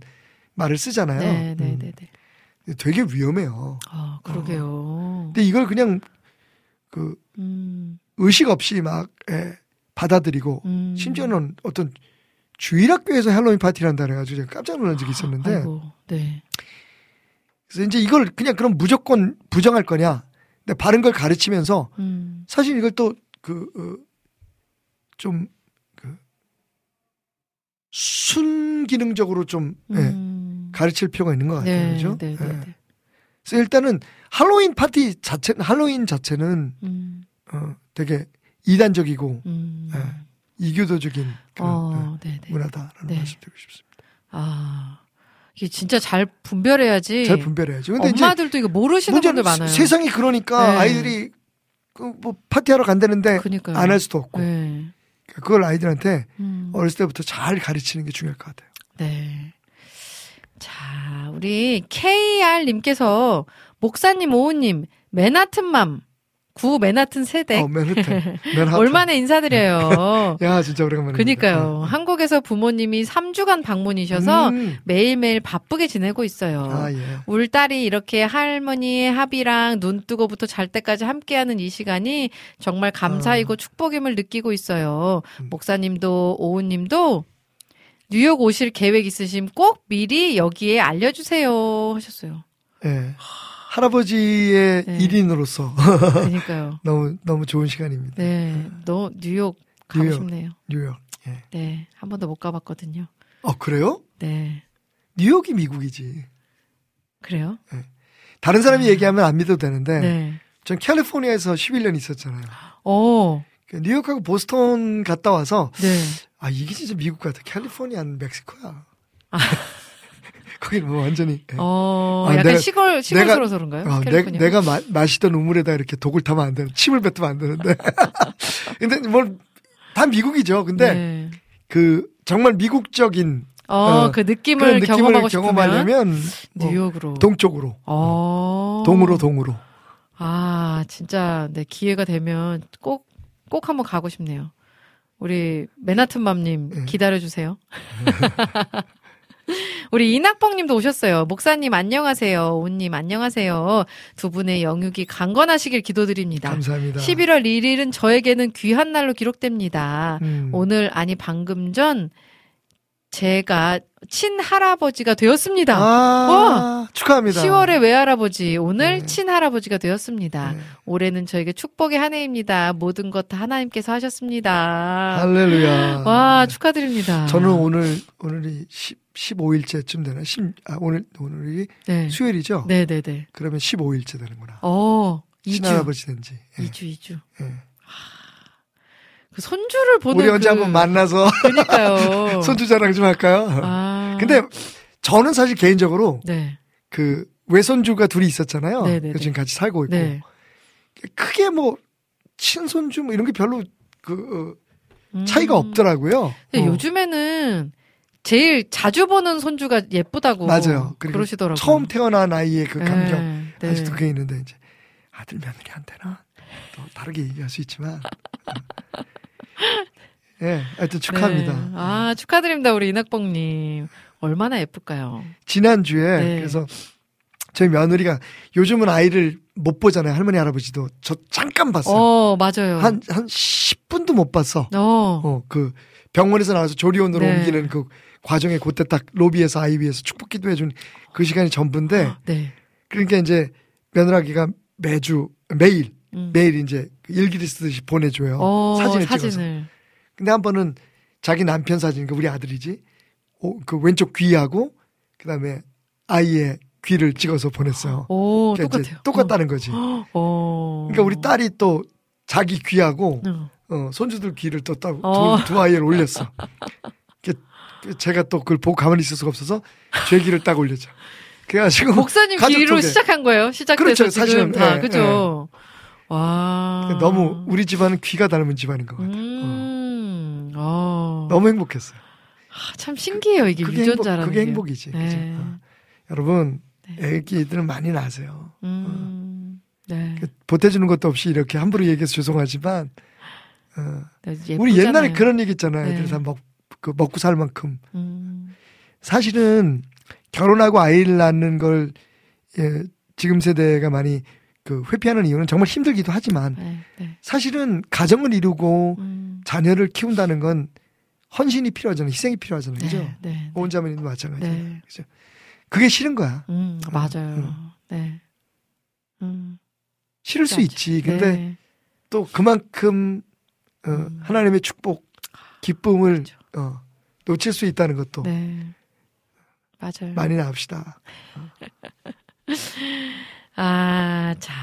말을 쓰잖아요. 네, 네, 음. 네, 네. 되게 위험해요. 아, 그러게요. 근데 이걸 그냥 그 음. 의식 없이 막 예, 받아들이고 음. 심지어는 어떤 주일학교에서 할로윈 파티를 한다 그래가지고 제가 깜짝 놀란 적이 있었는데 아이고, 네. 그래서 이제 이걸 그냥 그럼 무조건 부정할 거냐 근데 바른 걸 가르치면서 음. 사실 이걸 또 그 좀그 순기능적으로 좀 예, 음. 가르칠 필요가 있는 것 같아요 네, 그죠? 네, 네, 예. 네. 그래서 일단은 할로윈 파티 자체 할로윈 자체는 음. 어, 되게 이단적이고 음. 예, 이교도적인 그런 예, 어, 네, 네. 문화다라는 네. 말씀드리고 싶습니다. 아. 이게 진짜 잘 분별해야지. 잘 분별해야죠. 근데 엄마들도 이거 모르시는 분들 많아요. 세- 세상이 그러니까 네. 아이들이 그뭐 파티하러 간다는데. 안 할 수도 없고 네. 그걸 아이들한테 음. 어렸을 때부터 잘 가르치는 게 중요할 것 같아요. 네. 자, 우리 KR님께서 목사님, 오우님, 맨하튼맘, 구 맨하튼 세대. 어, 맨하튼. 맨하튼. 얼마나 인사드려요. 야, 진짜 오래간만에. 그니까요. 한국에서 부모님이 3주간 방문이셔서 음. 매일매일 바쁘게 지내고 있어요. 아, 예. 울 딸이 이렇게 할머니의 합이랑 눈 뜨고부터 잘 때까지 함께하는 이 시간이 정말 감사이고 축복임을 느끼고 있어요. 음. 목사님도 오우님도 뉴욕 오실 계획 있으심 꼭 미리 여기에 알려주세요 하셨어요. 예. 할아버지의 네. 일인으로서 그러니까요. 너무 너무 좋은 시간입니다. 네, 너 뉴욕 가고 뉴욕. 싶네요. 뉴욕. 예. 네, 한 번도 못 가봤거든요. 어, 그래요? 네, 뉴욕이 미국이지. 그래요? 다른 사람이 얘기하면 안 믿어도 되는데 아. 네. 전 캘리포니아에서 11년 있었잖아요. 어, 그 뉴욕하고 보스턴 갔다 와서 네. 아 이게 진짜 미국 같아. 캘리포니아는 멕시코야. 거기는 뭐 완전히. 예. 어, 아, 약간 내가- 시골 시골스러워서 그런가요? 어, 내, 캘리포니아? 내가 마, 마시던 우물에다 이렇게 독을 타면 안 되는, 침을 뱉으면 안 되는데. 근데 뭘, 다 미국이죠. 근데 네. 그 정말 미국적인 어, 어, 그 느낌을 느낌을 경험하고 경험하려면 뭐 뉴욕으로. 동쪽으로. 어. 동으로 동으로. 아, 진짜 네 기회가 되면 꼭 꼭 한번 가고 싶네요. 우리 맨하튼맘님 네. 기다려 주세요. 우리 이낙봉님도 오셨어요. 목사님 안녕하세요. 온님 안녕하세요. 두 분의 영육이 강건하시길 기도드립니다. 감사합니다. 11월 1일은 저에게는 귀한 날로 기록됩니다. 음. 오늘 아니 방금 전 제가 친할아버지가 되었습니다. 아, 축하합니다. 10월의 외할아버지, 오늘 네. 친할아버지가 되었습니다. 네. 올해는 저에게 축복의 한 해입니다. 모든 것 다 하나님께서 하셨습니다. 할렐루야. 와, 축하드립니다. 저는 오늘, 오늘이 10, 15일째쯤 되나? 10, 아, 오늘, 오늘이 네. 수요일이죠? 네네네. 그러면 15일째 되는구나. 어, 2주. 친할아버지 된 지. 예. 2주, 2주. 예. 그 손주를 보는 우리 언제 그... 한번 만나서 그니까요. 손주 자랑 좀 할까요? 아. 근데 저는 사실 개인적으로 네. 그 외손주가 둘이 있었잖아요. 네네네. 지금 같이 살고 있고 네. 크게 뭐 친손주 뭐 이런 게 별로 그 어, 음. 차이가 없더라고요. 근데 어. 요즘에는 제일 자주 보는 손주가 예쁘다고 맞아요. 그러시더라고요. 처음 태어난 아이의 그 감정 네, 네. 아직도 그게 있는데 이제 아들 며느리 안 되나? 또 다르게 얘기할 수 있지만. 어. 예, 하여튼 축하합니다. 네. 아, 축하드립니다. 우리 이낙봉님. 얼마나 예쁠까요? 지난주에 네. 그래서 저희 며느리가 요즘은 아이를 못 보잖아요. 할머니 할아버지도 저 잠깐 봤어요. 어, 맞아요. 한 한 10분도 못 봤어. 어. 어, 그 병원에서 나와서 조리원으로 네. 옮기는 그 과정에 그때 딱 로비에서 아이 위에서 축복 기도 해준 그 시간이 전부인데 네. 그러니까 이제 며느라기가 매주 매일 음. 매일 이제 그 일기를 쓰듯이 보내줘요. 어, 사진을 사진을. 찍어서. 근데 한 번은 자기 남편 사진, 그 우리 아들이지. 오, 그 왼쪽 귀하고 그다음에 아이의 귀를 찍어서 보냈어요. 오, 그러니까 똑같아요. 똑같다는 거지. 어. 어. 그러니까 우리 딸이 또 자기 귀하고 어. 어, 손주들 귀를 또 따, 어. 두, 두 아이를 올렸어. 제가 또 그걸 보고 가만히 있을 수가 없어서 제 귀를 딱 올렸죠. 그래가지고 목사님 귀로. 시작한 거예요. 시작돼서 그렇죠, 지금 사실은. 다 예, 그죠. 와. 너무 우리 집안은 귀가 닮은 집안인 것 같아요. 음. 어. 너무 행복했어요. 아, 참 신기해요 이게 그게 행복, 유전자라는 그게 게. 행복이지. 네. 그죠? 어. 여러분, 네. 애기들은 많이 나세요. 음. 네. 그 보태주는 것도 없이 이렇게 함부로 얘기해서 죄송하지만, 어, 네, 우리 예쁘잖아요. 옛날에 그런 얘기 있잖아요. 네. 애들 다 먹, 그 먹고 살 만큼. 음. 사실은 결혼하고 아이를 낳는 걸, 예, 지금 세대가 많이 그 회피하는 이유는 정말 힘들기도 하지만, 네. 네. 사실은 가정을 이루고 음. 자녀를 키운다는 건 헌신이 필요하잖아요. 희생이 필요하잖아요. 그죠? 네. 네. 오은자매님도 마찬가지예요. 네. 그죠? 그게 싫은 거야. 음, 맞아요. 음. 네. 음. 싫을 수. 있지. 근데 네. 또 그만큼 어, 음. 하나님의 축복, 기쁨을 그렇죠. 어, 놓칠 수 있다는 것도 네. 맞아요. 많이 나옵시다. 아, 자,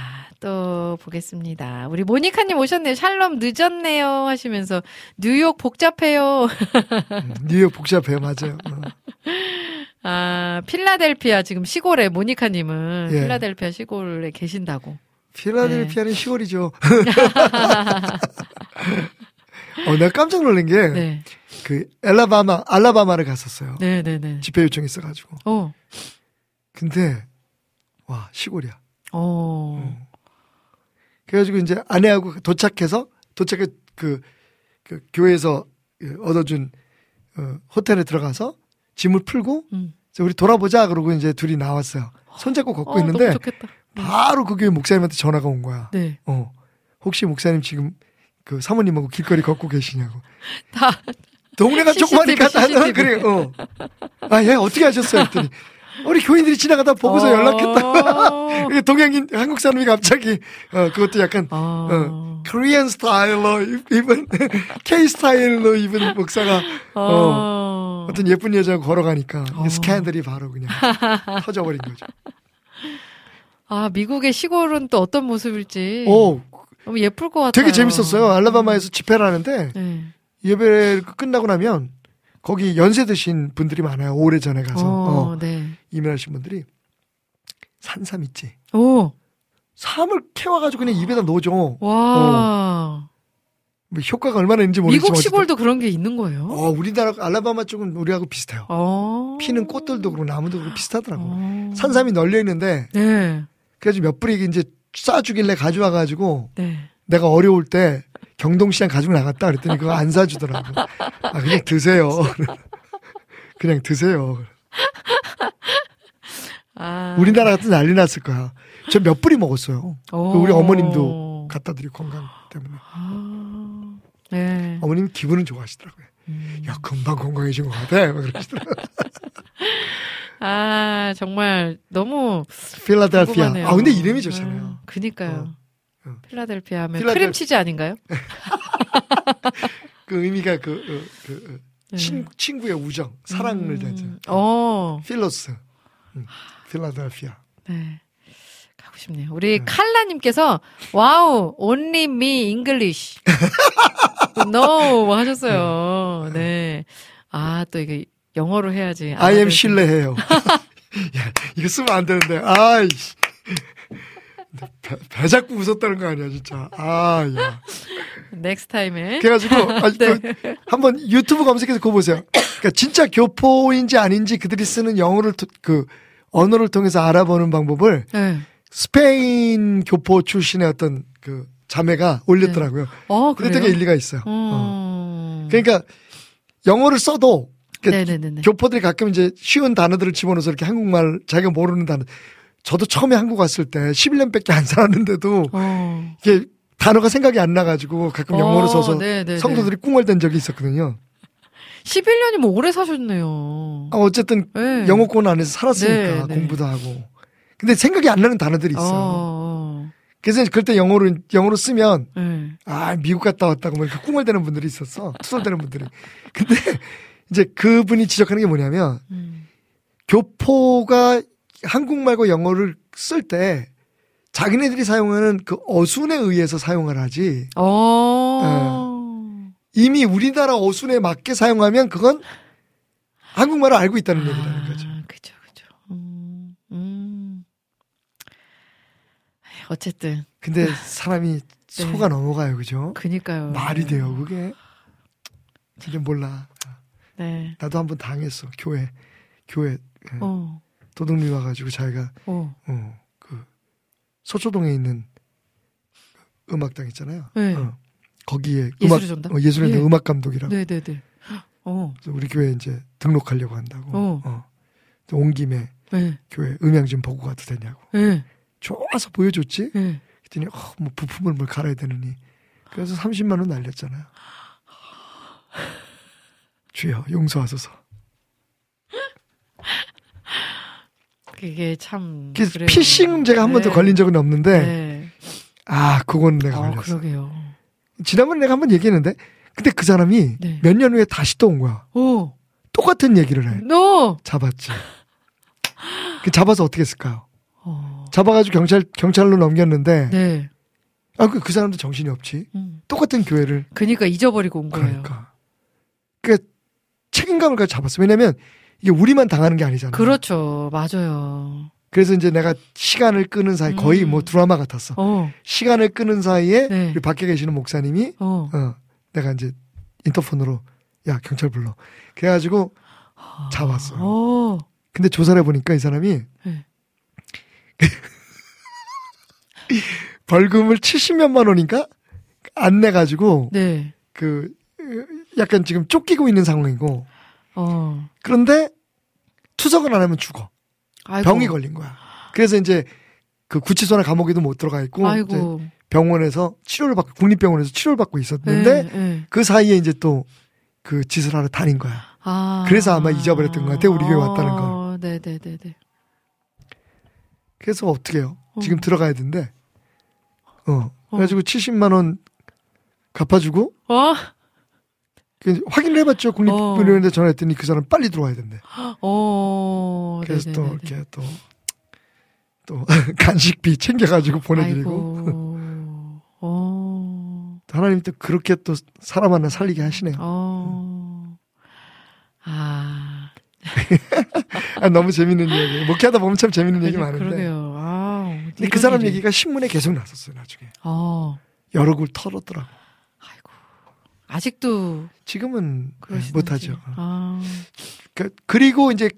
또 보겠습니다. 우리 모니카님 오셨네요. 샬롬 늦었네요. 하시면서 뉴욕 복잡해요. 음, 뉴욕 복잡해요, 맞아요. 어. 아, 필라델피아 지금 시골에 모니카님은 예. 필라델피아 시골에 계신다고. 필라델피아는 시골이죠. 어, 내가 깜짝 놀란 게, 네. 그, 엘라바마, 알라바마를 갔었어요. 네, 네, 네. 집회 요청이 있어가지고. 어. 근데, 와, 시골이야. 어. 그래가지고 이제 아내하고 도착해서, 도착해, 그, 그, 교회에서 그 얻어준, 어, 호텔에 들어가서 짐을 풀고, 음. 우리 돌아보자. 그러고 이제 둘이 나왔어요. 손잡고 걷고 어, 있는데, 좋겠다. 바로 그 교회 목사님한테 전화가 온 거야. 네. 어. 혹시 목사님 지금 그 사모님하고 길거리 걷고 계시냐고. 다 동네가 조그마니까. 다들 그래. 어. 아, 예, 어떻게 하셨어요? 했더니 우리 교인들이 지나가다 보고서 어. 연락했다. 동양인 한국 사람이 갑자기 어 그것도 약간 어. 어, 코리안 스타일로 입은 K 스타일로 입은 목사가 어. 어 떤 예쁜 여자하고 걸어가니까 어. 스캔들이 바로 그냥 터져버린 거죠. 아, 미국의 시골은 또 어떤 모습일지. 오, 너무 예쁠 것 같아요. 되게 재밌었어요. 알라바마에서 집회를 하는데 네. 예배 끝나고 나면 거기 연세 드신 분들이 많아요. 오래 전에 가서 어, 어, 네. 이민하신 분들이 산삼 있지. 오, 삼을 캐와가지고 그냥 입에다 넣어줘. 와. 뭐 효과가 얼마나 있는지 모르겠지만 미국 어쨌든. 시골도 그런 게 있는 거예요? 어, 우리나라 알라바마 쪽은 우리하고 비슷해요. 어. 피는 꽃들도 그렇고 나무도 그렇고 비슷하더라고. 어. 산삼이 널려 있는데 네. 그래서 몇 뿌리 이제 싸주길래 가져와가지고 네. 내가 어려울 때 경동시장 가지고 나갔다 그랬더니 그거 안 사주더라고. 아 그냥 드세요. 그냥 드세요. 아. 우리나라 같은 난리 났을 거야. 저 몇 뿌리 먹었어요. 오. 그 우리 어머님도 갖다 드리고 건강 때문에. 아. 네. 어머님 기분은 좋아하시더라고요. 음. 야 금방 건강해진 것 같아. 막 그러시더라고요. 아, 정말 너무 필라델피아. 궁금하네요. 아 근데 이름이 좋잖아요. 음, 그니까요. 어, 어. 필라델피아 하면 필라델- 크림치즈 아닌가요? 그 의미가 그, 어, 그 어, 네. 친, 친구의 우정, 사랑을 음, 대하죠. 어. 필로스. 음, 필라델피아. 네. 가고 싶네요. 우리 네. 칼라님께서 와우 only me English no 하셨어요. 네. 아 또 이게 영어로 해야지. I am 실례해요. 야, 이거 쓰면 안 되는데. 아이씨. 배, 배 잡고 웃었다는 거 아니야, 진짜. 아, 야. next time에 그래가지고, 아, 네. 그, 한번 유튜브 검색해서 그거 보세요. 그러니까 진짜 교포인지 아닌지 그들이 쓰는 영어를, 토- 그, 언어를 통해서 알아보는 방법을 네. 스페인 교포 출신의 어떤 그 자매가 올렸더라고요. 어, 근데 그래요? 되게 일리가 있어요. 어. 어. 그러니까 영어를 써도 그 네네네네. 교포들이 가끔 이제 쉬운 단어들을 집어넣어서 이렇게 한국말 자기가 모르는 단어. 저도 처음에 한국 왔을 때 11년밖에 안 살았는데도 어. 이게 단어가 생각이 안 나가지고 가끔 어, 영어로 써서 네네네. 성도들이 꿍얼댄 적이 있었거든요. 11년이면 오래 사셨네요. 아, 어쨌든 네. 영어권 안에서 살았으니까 네, 네. 공부도 하고. 근데 생각이 안 나는 단어들이 있어요. 어, 그래서 그럴 때 영어로 영어로 쓰면 어. 네. 아 미국 갔다 왔다고 뭐 이렇게 꿍얼대는 분들이 있었어. 투덜대는 분들이. 근데 이제 그분이 지적하는 게 뭐냐면 음. 교포가 한국말과 영어를 쓸 때 자기네들이 사용하는 그 어순에 의해서 사용을 하지 어. 이미 우리나라 어순에 맞게 사용하면 그건 한국말을 알고 있다는 얘기라는 거죠. 아, 그죠, 그죠. 음, 음. 어쨌든, 근데 사람이 속아 넘어가요, 그죠? 네. 그니까요. 말이 돼요, 그게. 진짜 몰라. 네. 나도 한번 당했어, 교회. 교회 어, 도둑님 와가지고 자기가 어. 어, 그 서초동에 있는 음악당 있잖아요. 네. 어, 거기에 음악 전당? 어, 예술의 예. 음악 감독이라고. 네네네. 어, 그래서 우리 교회 이제 등록하려고 한다고. 어. 어. 온 김에 네. 교회 음향 좀 보고 가도 되냐고. 네. 좋아서 보여줬지. 네. 그랬더니 어, 뭐 부품을 뭘 갈아야 되느니. 그래서 30만 원 날렸잖아요. 주여 용서하소서. 그게 참. 그래서 그래요. 피싱 문제가 한 번도 네. 걸린 적은 없는데 네. 아 그건 내가 어, 걸렸어. 그러게요. 지난번에 내가 한 번 얘기했는데 근데 그 사람이 네. 몇년 후에 다시 또 온 거야. 오, 똑같은 얘기를 해. No! 잡았지. 그 잡아서 어떻게 했을까요? 어, 잡아가지고 경찰 경찰로 넘겼는데 네. 아 그 그 사람도 정신이 없지. 음. 똑같은 교회를 그니까 잊어버리고 온 거예요. 그러니까 그 책임감을 가지고 잡았어. 왜냐면 이게 우리만 당하는 게 아니잖아. 그렇죠. 맞아요. 그래서 이제 내가 시간을 끄는 사이 거의 음. 뭐 드라마 같았어. 어, 시간을 끄는 사이에 네. 우리 밖에 계시는 목사님이 어. 어 내가 이제 인터폰으로 야 경찰 불러. 그래가지고 잡았어. 요 어, 근데 조사를 해보니까 이 사람이 네. 벌금을 70몇만 원인가 안 내가지고 네. 그 약간 지금 쫓기고 있는 상황이고 어. 그런데 투석을 안 하면 죽어 아이고. 병이 걸린 거야. 그래서 이제 그 구치소나 감옥에도 못 들어가 있고. 병원에서 치료를 받고 국립병원에서 치료를 받고 있었는데 네, 네. 그 사이에 이제 또 그 짓을 하러 다닌 거야. 아. 그래서 아마 잊어버렸던 것 같아, 우리 교회 왔다는 걸. 어, 네네네네. 그래서 어떻게 해요? 어. 지금 들어가야 된대. 어. 그래가지고 70만 원 갚아주고 어? 그 확인을 해봤죠. 국립병원에 전화했더니 그 사람 빨리 들어와야 된대. 어. 그래서 또 네네네네. 이렇게 또, 또 간식비 챙겨가지고 보내드리고. 어. 하나님 또 그렇게 또 사람 하나 살리게 하시네요. 어. 아. 아, 너무 재밌는 얘기. 목회하다 보면 참 재밌는 얘기 많은데. 그러게요. 아. 근데 그 사람. 얘기가 신문에 계속 났었어요, 나중에. 어. 여러 굴 털었더라고. 아직도 지금은 그러시는지. 못하죠. 아. 그, 그리고 이제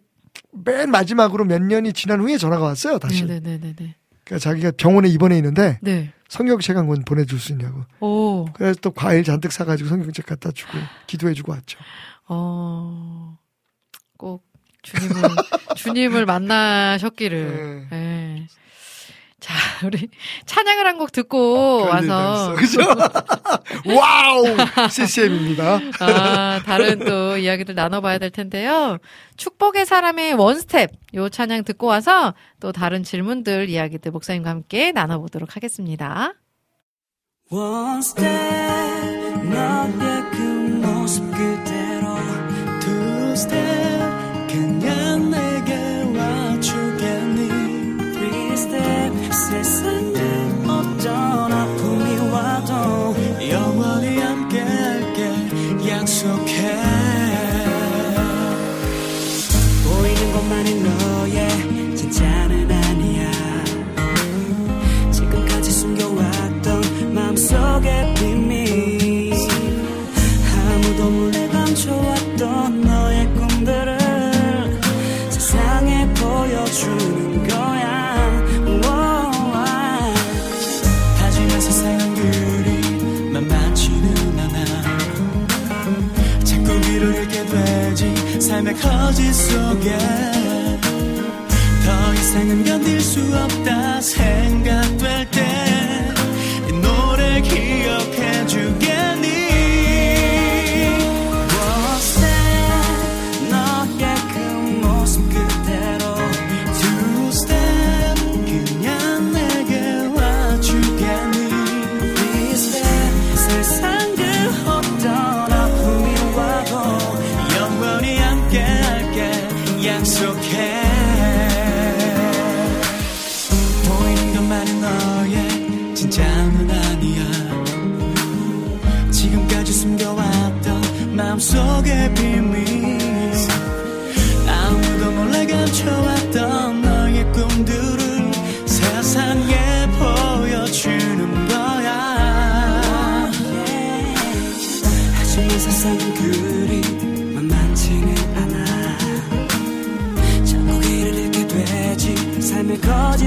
맨 마지막으로 몇 년이 지난 후에 전화가 왔어요, 다시. 네네네네. 그러니까 자기가 병원에 입원해 있는데 네. 성경책 한 권 보내줄 수 있냐고. 오. 그래서 또 과일 잔뜩 사가지고 성경책 갖다 주고 기도해주고 왔죠. 어. 꼭 주님을 주님을 만나셨기를. 예. 자, 우리 찬양을 한 곡 듣고 다 와서 그죠? 와우! CCM입니다. 아, 다른 또 이야기들 나눠봐야 될 텐데요. 축복의 사람의 원스텝 요 찬양 듣고 와서 또 다른 질문들 이야기들 목사님과 함께 나눠보도록 하겠습니다. One step 너의 그 모습 그대 삶의 거짓 속에 더 이상은 견딜 수 없다 생각될 때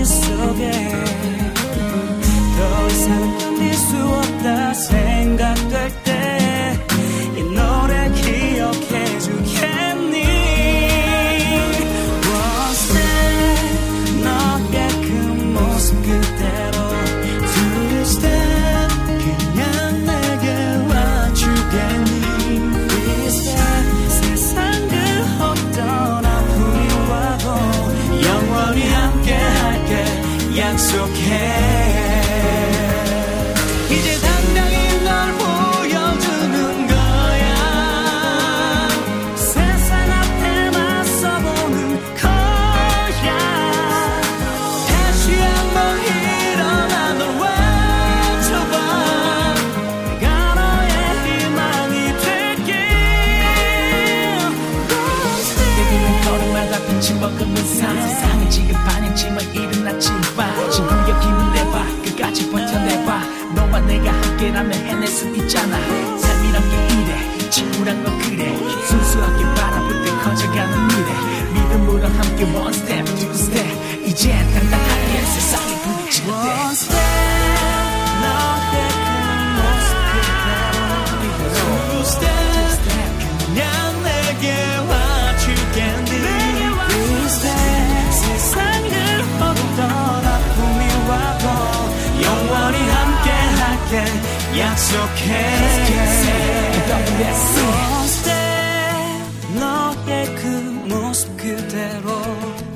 거짓 속에 더 이상은 견딜 수 없다. 생 step 너의 그 모습 그대로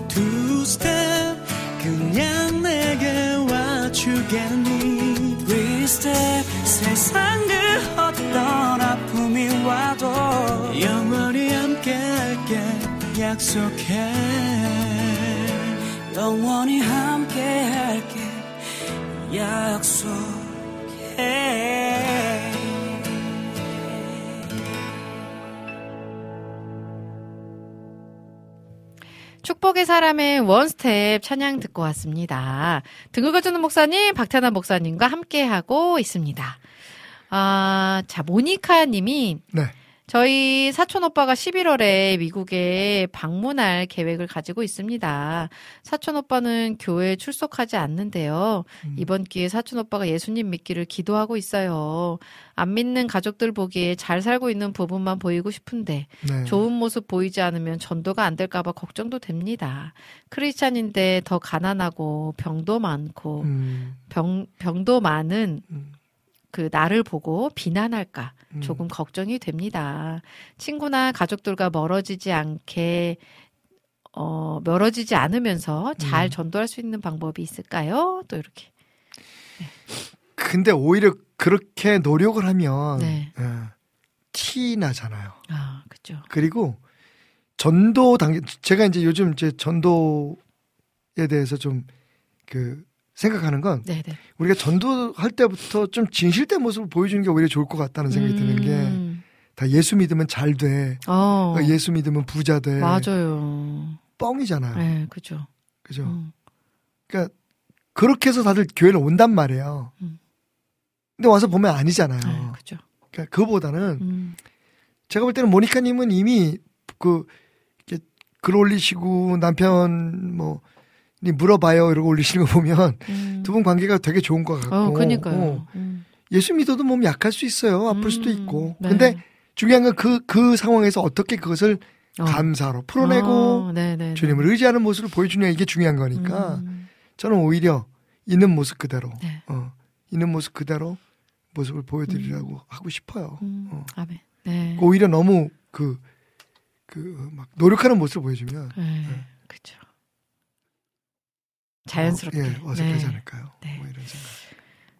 Two step 그냥 내게 와주겠니? Three step 세상 그 어떤 아픔이 와도 영원히 함께 할게. 약속해. 영원히 함께 할게. 약속 축복의 사람의 원스텝 찬양 듣고 왔습니다. 등을 거주는 목사님, 박태남 목사님과 함께하고 있습니다. 아, 자, 모니카 님이 네. 저희 사촌 오빠가 11월에 미국에 방문할 계획을 가지고 있습니다. 사촌 오빠는 교회에 출석하지 않는데요. 이번 기회에 사촌 오빠가 예수님 믿기를 기도하고 있어요. 안 믿는 가족들 보기에 잘 살고 있는 부분만 보이고 싶은데 네. 좋은 모습 보이지 않으면 전도가 안 될까봐 걱정도 됩니다. 크리스찬인데 더 가난하고 병도 많고 음, 병 병도 많은 음. 그 나를 보고 비난할까 음. 조금 걱정이 됩니다. 친구나 가족들과 멀어지지 않게 어 멀어지지 않으면서 잘 음. 전도할 수 있는 방법이 있을까요? 또 이렇게. 근데 오히려 그렇게 노력을 하면 네. 어, 티 나잖아요. 아, 그죠. 그리고 전도 단계 제가 이제 요즘 제 전도에 대해서 좀 그 생각하는 건 네, 네. 우리가 전도할 때부터 좀 진실된 모습을 보여주는 게 오히려 좋을 것 같다는 생각이 드는 게 음. 다 예수 믿으면 잘 돼. 어. 예수 믿으면 부자 돼. 맞아요. 뻥이잖아요. 네, 그죠. 그죠? 음. 그러니까 그렇게 해서 다들 교회를 온단 말이에요. 음. 근데 와서 보면 아니잖아요. 네, 그죠. 그러니까 그거보다는 음. 제가 볼 때는 모니카님은 이미 그 글 올리시고 남편 뭐니 물어봐요 이러고 올리시는 거 보면 음. 두분 관계가 되게 좋은 것 같고 어, 그니까요. 어, 음. 예수 믿어도 몸 약할 수 있어요 아플 수도 음, 있고 네. 근데 중요한 건 그, 그 상황에서 어떻게 그것을 어. 감사로 풀어내고 어, 네네. 주님을 의지하는 모습을 보여주냐 이게 중요한 거니까 음, 저는 오히려 있는 모습 그대로 네. 어, 있는 모습 그대로 모습을 보여드리려고 하고 싶어요. 음, 어. 아멘. 네. 오히려 너무 그 그 막 노력하는 모습을 보여주면 네. 그렇죠. 자연스럽게. 어, 예, 어색하지 네. 않을까요? 네. 뭐 이런 생각.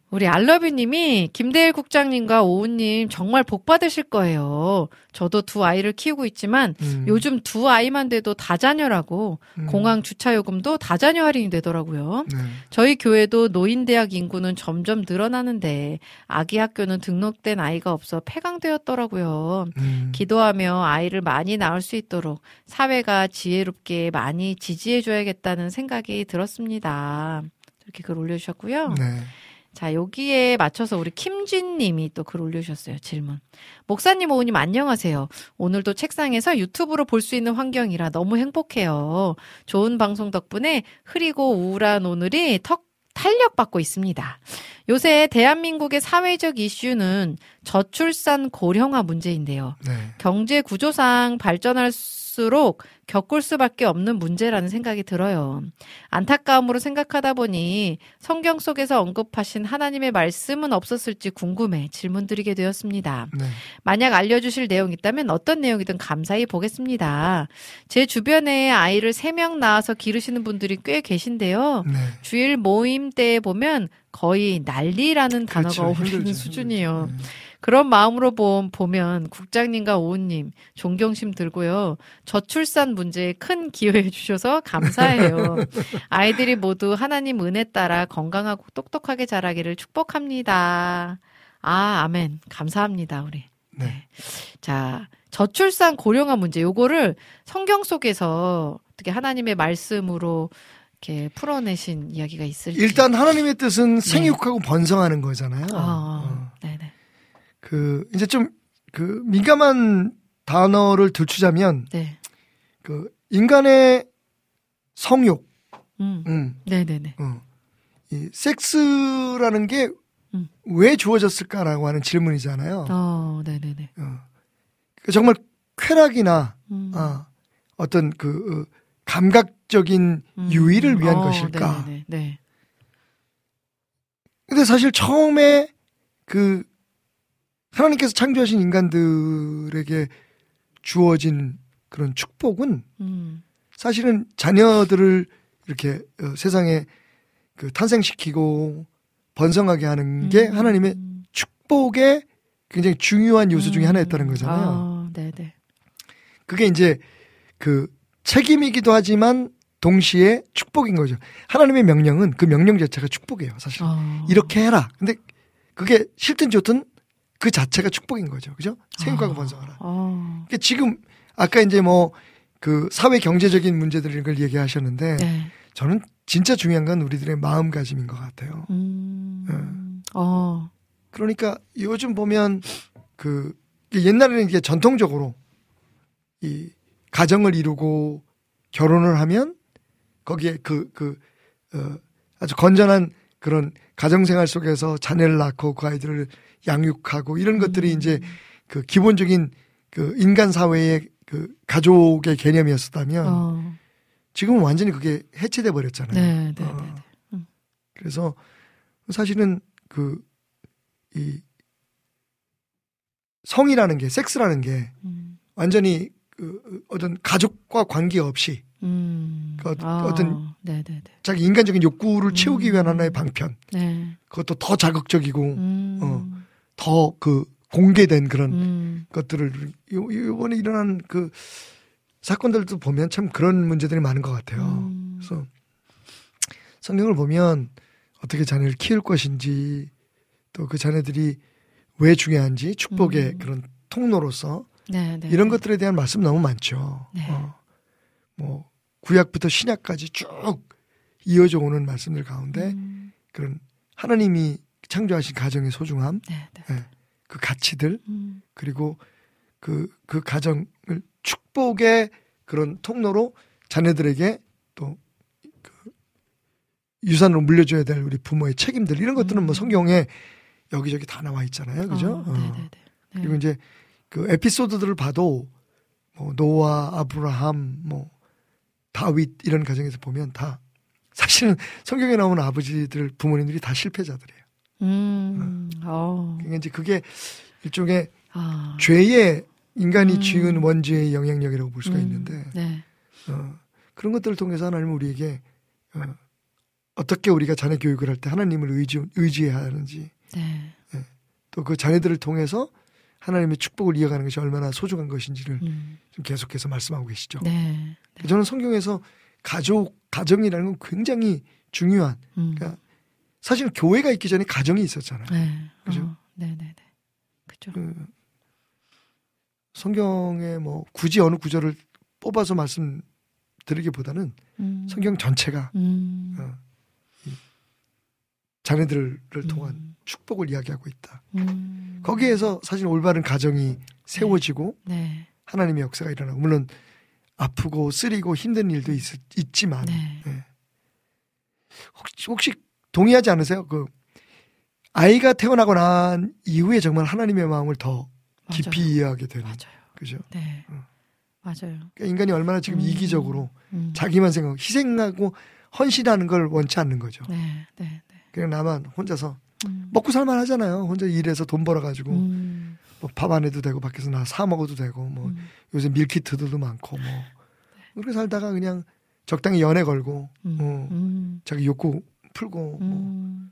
우리 알러뷰님이 김대일 국장님과 오우님 정말 복 받으실 거예요. 저도 두 아이를 키우고 있지만 음, 요즘 두 아이만 돼도 다자녀라고 음, 공항 주차 요금도 다자녀 할인이 되더라고요. 네. 저희 교회도 노인 대학 인구는 점점 늘어나는데 아기 학교는 등록된 아이가 없어 폐강되었더라고요. 음, 기도하며 아이를 많이 낳을 수 있도록 사회가 지혜롭게 많이 지지해줘야겠다는 생각이 들었습니다. 이렇게 글 올려주셨고요. 네. 자, 여기에 맞춰서 우리 김진 님이 또 글 올려주셨어요. 질문. 목사님, 오우님, 안녕하세요. 오늘도 책상에서 유튜브로 볼 수 있는 환경이라 너무 행복해요. 좋은 방송 덕분에 흐리고 우울한 오늘이 턱 탄력받고 있습니다. 요새 대한민국의 사회적 이슈는 저출산 고령화 문제인데요. 네. 경제 구조상 발전할 수 록 겪을 수밖에 없는 문제라는 생각이 들어요. 안타까움으로 생각하다 보니 성경 속에서 언급하신 하나님의 말씀은 없었을지 궁금해 질문 드리게 되었습니다. 네. 만약 알려주실 내용이 있다면 어떤 내용이든 감사히 보겠습니다. 제 주변에 아이를 3명 낳아서 기르시는 분들이 꽤 계신데요. 네. 주일 모임 때 보면 거의 난리라는 단어가 그렇죠. 어울리는 힘들죠. 수준이에요. 힘들죠. 그런 마음으로 보- 보면 국장님과 오우님 존경심 들고요. 저출산 문제에 큰 기여해 주셔서 감사해요. 아이들이 모두 하나님 은혜 따라 건강하고 똑똑하게 자라기를 축복합니다. 아, 아멘. 감사합니다, 우리. 네. 자, 저출산 고령화 문제 요거를 성경 속에서 어떻게 하나님의 말씀으로 이렇게 풀어내신 이야기가 있을지. 일단 하나님의 뜻은 생육하고 번성하는 거잖아요. 네. 아, 어. 네네. 그 이제 좀 그 민감한 단어를 들추자면 네. 그 인간의 성욕, 음. 음, 네네네. 어, 이 섹스라는 게 음. 왜 주어졌을까라고 하는 질문이잖아요. 어, 네네네. 어. 그 정말 쾌락이나 음. 아, 어떤 그 어, 감각적인 음. 유의를 위한 어, 것일까? 네네네. 네. 근데 사실 처음에 그 하나님께서 창조하신 인간들에게 주어진 그런 축복은 음. 사실은 자녀들을 이렇게 어, 세상에 그 탄생시키고 번성하게 하는 게 음. 하나님의 축복의 굉장히 중요한 요소 중에 음. 하나였다는 거잖아요. 아, 네네. 그게 이제 그 책임이기도 하지만 동시에 축복인 거죠. 하나님의 명령은 그 명령 자체가 축복이에요, 사실. 어. 이렇게 해라. 근데 그게 싫든 좋든 그 자체가 축복인 거죠. 그죠? 생육하고 아. 번성하라. 어. 그러니까 지금 아까 이제 뭐 그 사회 경제적인 문제들을 걸 얘기하셨는데 네. 저는 진짜 중요한 건 우리들의 마음가짐인 것 같아요. 음. 어. 그러니까 요즘 보면 그 옛날에는 이게 전통적으로 이 가정을 이루고 결혼을 하면 거기에 그, 그, 어, 아주 건전한 그런 가정생활 속에서 자녀를 낳고 그 아이들을 양육하고 이런 것들이 음. 이제 그 기본적인 그 인간 사회의 그 가족의 개념이었었다면 어. 지금은 완전히 그게 해체돼 버렸잖아요. 네, 네, 어. 네. 네. 그래서 사실은 그 이 성이라는 게 섹스라는 게 음. 완전히 그 어떤 가족과 관계 없이 음. 그 어- 아, 어떤- 네, 네, 네. 자기 인간적인 욕구를 채우기 위한 음. 하나의 방편 네. 그것도 더 자극적이고 음. 어. 더 그 공개된 그런 음. 것들을 요, 요번에 일어난 그 사건들도 보면 참 그런 문제들이 많은 것 같아요. 음. 그래서 성경을 보면 어떻게 자녀를 키울 것인지 또 그 자녀들이 왜 중요한지 축복의 음. 그런 통로로서 네, 네. 이런 네. 것들에 대한 말씀 너무 많죠. 네. 어, 뭐 구약부터 신약까지 쭉 이어져 오는 말씀들 가운데 음. 그런 하나님이 창조하신 가정의 소중함, 네, 네. 예, 그 가치들 음. 그리고 그, 그 가정을 축복의 그런 통로로 자녀들에게 또 그 유산으로 물려줘야 될 우리 부모의 책임들 이런 것들은 뭐 음. 성경에 여기저기 다 나와 있잖아요. 그죠? 어, 어. 네, 네, 네. 네. 그리고 이제 그 에피소드들을 봐도 뭐 노아, 아브라함, 뭐 다윗 이런 가정에서 보면 다 사실은 성경에 나오는 아버지들 부모님들이 다 실패자들이에요. 음, 어, 그러니까 이제 그게 일종의 아, 죄의 인간이 음. 지은 원죄의 영향력이라고 볼 수가 음, 있는데 네, 어, 그런 것들을 통해서 하나님은 우리에게 어, 어떻게 우리가 자녀 교육을 할 때 하나님을 의지, 의지해야 하는지 네, 또그 자녀들을 통해서 하나님의 축복을 이어가는 것이 얼마나 소중한 것인지를 음, 좀 계속해서 말씀하고 계시죠. 네, 저는 성경에서 가족, 가정이라는 건 굉장히 중요한 음, 그러니까 사실 교회가 있기 전에 가정이 있었잖아요. 네, 그죠? 어, 네, 네, 네, 그죠. 그 성경에 뭐 굳이 어느 구절을 뽑아서 말씀드리기보다는 음, 성경 전체가 음, 어, 이 자녀들을 통한 음, 축복을 이야기하고 있다. 음, 거기에서 사실 올바른 가정이 세워지고 네, 하나님의 역사가 일어나고 물론 아프고 쓰리고 힘든 일도 있, 지만 네, 혹시, 혹시 동의하지 않으세요? 그 아이가 태어나고 난 이후에 정말 하나님의 마음을 더 깊이 맞아요. 이해하게 되는 맞아요. 그죠? 네, 어. 맞아요. 그러니까 인간이 얼마나 지금 음. 이기적으로 음, 자기만 생각, 희생하고 헌신하는 걸 원치 않는 거죠. 네, 네, 네. 그냥 나만 혼자서 음, 먹고 살만 하잖아요. 혼자 일해서 돈 벌어가지고 음, 뭐밥 안 해도 되고 밖에서 나 사 먹어도 되고 뭐 음, 요새 밀키트들도 많고 뭐 그렇게 살다가 그냥 적당히 연애 걸고 음, 어, 음, 자기 욕구 풀고 뭐 음,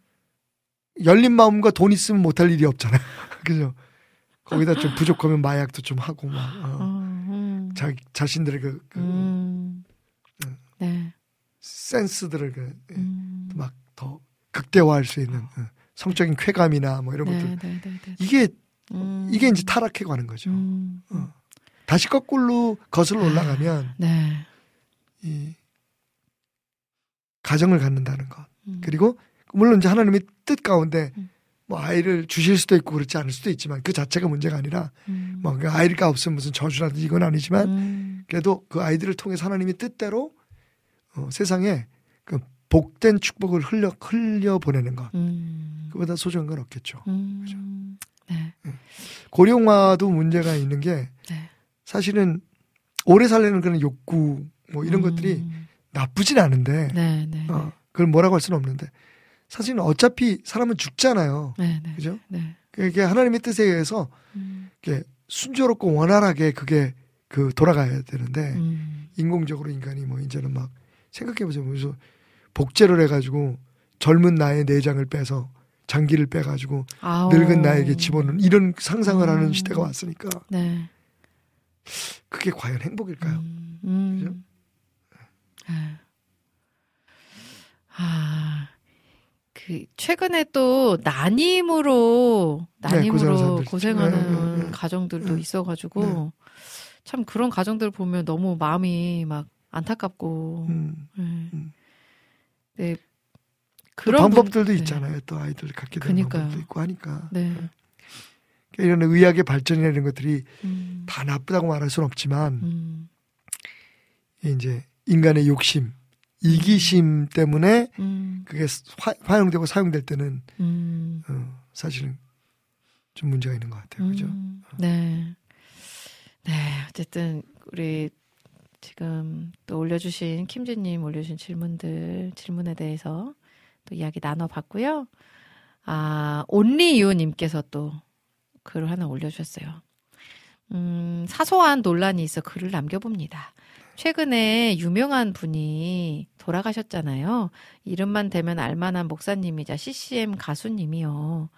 열린 마음과 돈 있으면 못할 일이 없잖아요. 그죠? 거기다 좀 부족하면 마약도 좀 하고 막 어, 어, 음, 자 자신들의 그, 그 음, 음. 네, 센스들을 그, 음, 막더 극대화할 수 있는 어, 성적인 쾌감이나 뭐 이런 네, 것들 네, 네, 네. 이게 음, 이게 이제 타락해 가는 거죠. 음, 어. 다시 거꾸로 거슬러 올라가면 네, 이 가정을 갖는다는 것 음, 그리고 물론 이제 하나님의 뜻 가운데 음. 뭐 아이를 주실 수도 있고 그렇지 않을 수도 있지만 그 자체가 문제가 아니라 음, 뭐그 아이가 없으면 무슨 저주라든지 이건 아니지만 음, 그래도 그 아이들을 통해서 하나님의 뜻대로 어, 세상에 그 복된 축복을 흘려 흘려 보내는 것. 음, 그보다 소중한 건 없겠죠. 음, 네, 고령화도 문제가 있는 게 네. 사실은 오래 살려는 그런 욕구 뭐 이런 음, 것들이 나쁘진 않은데 네, 네, 어, 그걸 뭐라고 할 수는 없는데 사실은 어차피 사람은 죽잖아요. 네, 네, 그죠? 네, 그게 하나님의 뜻에 의해서 음, 이렇게 순조롭고 원활하게 그게 그 돌아가야 되는데 음, 인공적으로 인간이 뭐 이제는 막 생각해 보세요. 그래서 복제를 해가지고 젊은 나의 내장을 빼서 장기를 빼가지고 아오. 늙은 나에게 집어넣는 이런 상상을 하는 음. 시대가 왔으니까 네, 그게 과연 행복일까요? 음, 음. 아, 아, 그 최근에 또 난임으로 네, 난임으로 사람들 고생하는. 네, 네, 네. 가정들도 네. 있어가지고 네. 참 그런 가정들 보면 너무 마음이 막 안타깝고 음. 네. 음. 네. 그 그런 방법들도 분- 네. 있잖아요. 또 아이들 갖게 되는 그니까요. 방법도 있고 하니까 네. 그러니까 이런 의학의 발전이나 이런 것들이 음, 다 나쁘다고 말할 수는 없지만 음, 이제 인간의 욕심, 이기심 때문에 음, 그게 화, 화용되고 사용될 때는 음. 어, 사실은 좀 문제가 있는 것 같아요. 그죠? 음, 네. 네, 어쨌든 우리 지금 또 올려주신 킴즈님 올려주신 질문들 질문에 대해서 또 이야기 나눠봤고요. 아 온리유님께서 또 글을 하나 올려주셨어요. 음, 사소한 논란이 있어 글을 남겨봅니다. 최근에 유명한 분이 돌아가셨잖아요. 이름만 대면 알만한 목사님이자 CCM 가수님이요.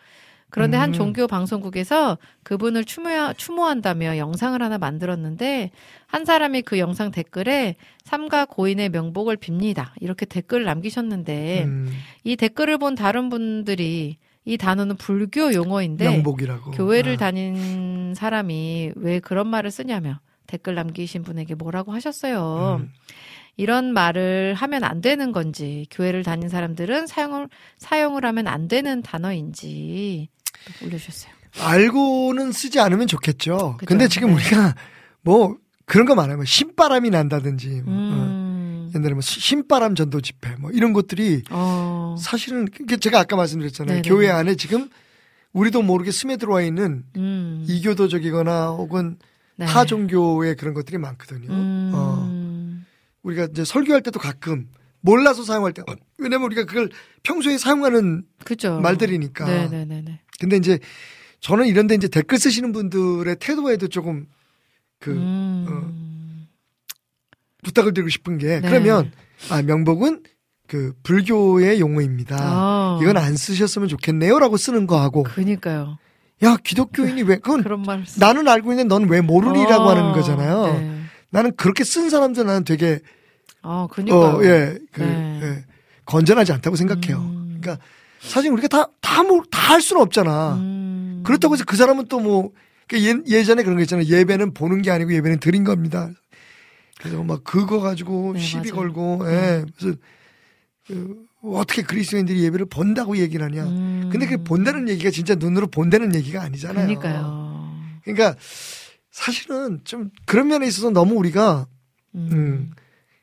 그런데 한 음. 종교 방송국에서 그분을 추모, 추모한다며 영상을 하나 만들었는데 한 사람이 그 영상 댓글에 삼가 고인의 명복을 빕니다. 이렇게 댓글을 남기셨는데 음, 이 댓글을 본 다른 분들이 이 단어는 불교 용어인데 명복이라고. 교회를 아, 다닌 사람이 왜 그런 말을 쓰냐며 댓글 남기신 분에게 뭐라고 하셨어요. 음. 이런 말을 하면 안 되는 건지 교회를 다닌 사람들은 사용을 사용을 하면 안 되는 단어인지 또 올려주셨어요. 알고는 쓰지 않으면 좋겠죠. 그죠. 근데 지금 네. 우리가 뭐 그런 거 많아요. 뭐 신바람이 난다든지 뭐, 어, 음, 옛날에 뭐 신바람 전도 집회 뭐 이런 것들이 어, 사실은 그게 제가 아까 말씀드렸잖아요. 네네네. 교회 안에 지금 우리도 모르게 스며들어와 있는 음. 이교도적이거나 혹은 네. 타 종교의 그런 것들이 많거든요. 음. 어. 우리가 이제 설교할 때도 가끔 몰라서 사용할 때 왜냐면 우리가 그걸 평소에 사용하는 그죠. 말들이니까. 네네네네. 근데 이제 저는 이런데 이제 댓글 쓰시는 분들의 태도에도 조금 그 음. 부탁을 드리고 싶은 게 네. 그러면 아 명복은 그 불교의 용어입니다. 어. 이건 안 쓰셨으면 좋겠네요라고 쓰는 거하고 그니까요. 야 기독교인이 왜 그건 그런 말. 쓰- 나는 알고 있는데 넌 왜 모르니라고 어. 하는 거잖아요. 네. 나는 그렇게 쓴 사람들 나는 되게 어, 그니까요. 어, 예, 그, 네. 예, 건전하지 않다고 생각해요. 음. 그러니까 사실 우리가 다다뭐다할 수는 없잖아. 음. 그렇다고 해서 그 사람은 또 뭐 예, 예전에 그런 거 있잖아요. 예배는 보는 게 아니고 예배는 드린 겁니다. 그래서 막 그거 가지고 네, 시비 맞아요. 걸고 네. 예. 그래서 그, 어떻게 그리스도인들이 예배를 본다고 얘기를 하냐. 음. 근데 그 본다는 얘기가 진짜 눈으로 본다는 얘기가 아니잖아요. 그니까요. 그러니까 사실은 좀 그런 면에 있어서 너무 우리가 음,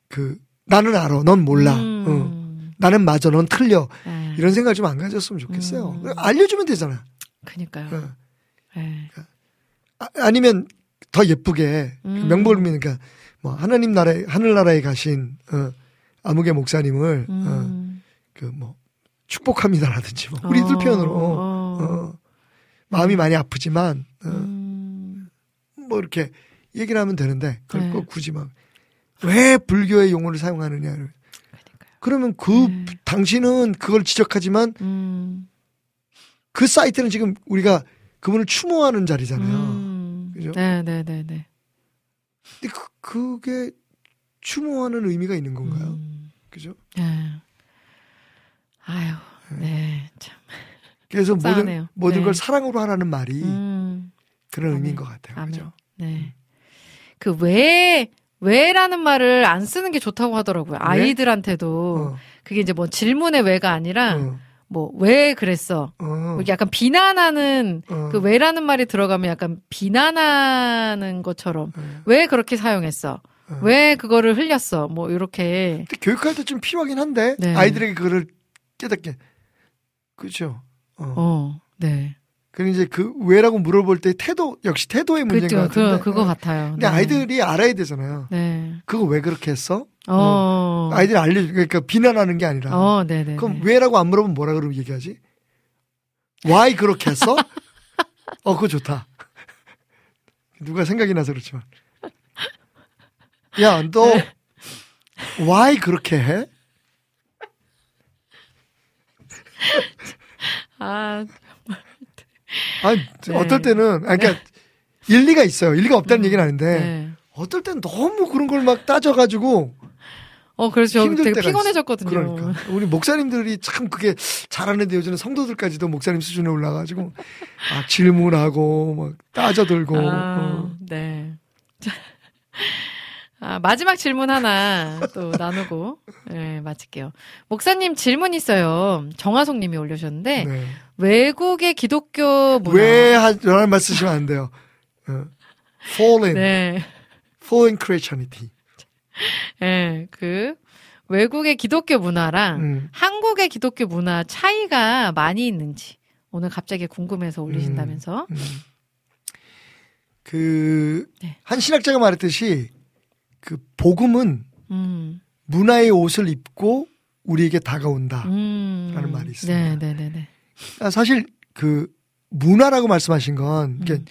그 나는 알아, 넌 몰라. 음. 어. 나는 맞아, 넌 틀려. 네. 이런 생각 좀 안 가졌으면 좋겠어요. 음. 알려주면 되잖아. 그니까요. 어. 네. 아, 아니면 더 예쁘게 그 음. 명복을 믿으니까 뭐 하나님 나라에 하늘나라에 가신 어, 아무개 목사님을 어, 음. 그뭐 축복합니다라든지 뭐 우리들 어, 표현으로 어. 어, 마음이 많이 아프지만 어, 음. 뭐 이렇게 얘기를 하면 되는데 그걸 네. 꼭 굳이 막 왜 불교의 용어를 사용하느냐를 그러면 그 네. 당신은 그걸 지적하지만 음. 그 사이트는 지금 우리가 그분을 추모하는 자리잖아요. 음. 그죠? 네 네 네 네. 근데 그, 그게 추모하는 의미가 있는 건가요? 음. 그죠? 네. 아유, 네. 참. 그래서 모든 속상하네요. 모든 네. 걸 사랑으로 하라는 말이 음. 그런 아멘. 의미인 것 같아요. 아멘. 그죠? 네. 그 왜, 왜라는 말을 안 쓰는 게 좋다고 하더라고요. 아이들한테도. 어, 그게 이제 뭐 질문의 왜가 아니라 어, 뭐왜 그랬어. 어, 뭐 약간 비난하는 어, 그 왜라는 말이 들어가면 약간 비난하는 것처럼 어. 왜 그렇게 사용했어? 어. 왜 그거를 흘렸어? 뭐 이렇게 근데 교육할 때 좀 필요하긴 한데 네. 아이들에게 그거를 깨닫게 그렇죠. 어. 어, 네. 그리고 이제 그 왜라고 물어볼 때 태도 역시 태도의 문제인 것 그죠. 같은데. 그 그거 어. 같아요. 근데 네. 아이들이 알아야 되잖아요. 네. 그거 왜 그렇게 했어? 어. 아이들이 알려주 그러니까 비난하는 게 아니라. 어, 네, 네. 그럼 왜라고 안 물어보면 뭐라 그러면 얘기하지? why 그렇게 했어? 어, 그거 좋다. 누가 생각이 나서 그렇지만. 야, 너 why 그렇게 해? 아, 아니, 네. 어떨 때는, 아, 그러니까 일리가 있어요. 일리가 없다는 얘기는 아닌데, 네. 어떨 땐 너무 그런 걸 막 따져가지고 어, 그래서 저 힘들 되게 때가 피곤해졌거든요. 그러니까 우리 목사님들이 참 그게 잘하는데 요즘은 성도들까지도 목사님 수준에 올라가지고 막 질문하고 막 따져들고 아, 어. 네. 자, 아, 마지막 질문 하나 또 나누고 네, 마칠게요. 목사님 질문 있어요. 정화송 님이 올려주셨는데 네. 외국의 기독교 문화 왜 하라는 말 쓰시면 안 돼요. 어. Fallen, 네. fallen Christianity. 네, 그 외국의 기독교 문화랑 음. 한국의 기독교 문화 차이가 많이 있는지 오늘 갑자기 궁금해서 올리신다면서. 음. 그, 네. 한 신학자가 말했듯이 그 복음은 음. 문화의 옷을 입고 우리에게 다가온다. 음. 라는 말이 있습니다. 네, 네, 네, 네. 아, 사실 그 문화라고 말씀하신 건 이게 음.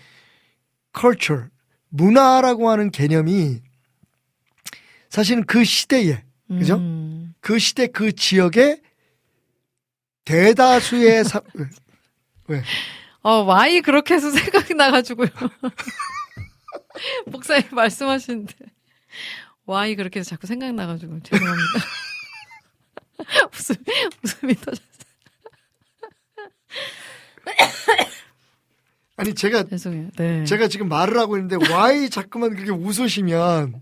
culture 문화라고 하는 개념이 사실은 그 시대에 그죠? 음. 그 시대 그 지역의 대다수의 사, 왜? 왜? 어, 와이 그렇게 해서 생각이 나가지고요. 목사님 말씀하시는데. 와이 그렇게 해서 자꾸 생각나가지고. 죄송합니다. 웃음, 웃음이 터졌어요. 아니 제가 죄송해요. 네. 제가 지금 말을 하고 있는데 why 자꾸만 그렇게 웃으시면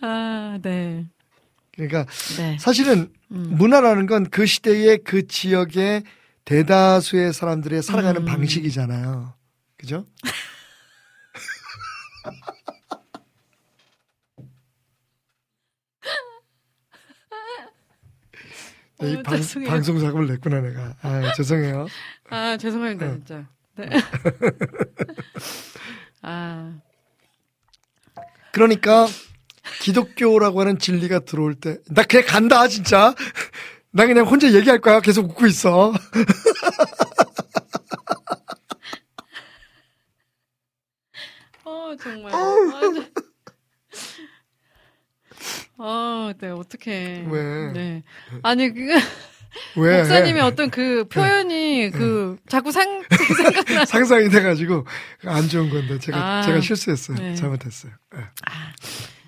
아, 네. 그러니까 네. 사실은 음. 문화라는 건 그 시대의 그 지역의 대다수의 사람들의 살아가는 음. 방식이잖아요. 그죠? 네, 이 어, 방, 죄송해요. 방송 사고를 냈구나 내가. 아 죄송해요. 아 죄송합니다 어. 진짜. 네. 아 그러니까 기독교라고 하는 진리가 들어올 때 나 그냥 간다 진짜. 나 그냥 혼자 얘기할 거야. 계속 웃고 있어. 어 정말. 아, 저- 아, 네, 어떡해. 왜? 네. 아니, 그, 왜? 목사님의 어떤 그 표현이 그, 자꾸 상, 생각나. 상상이 돼가지고 안 좋은 건데 제가 아. 제가 실수했어요. 네. 잘못했어요. 예. 아,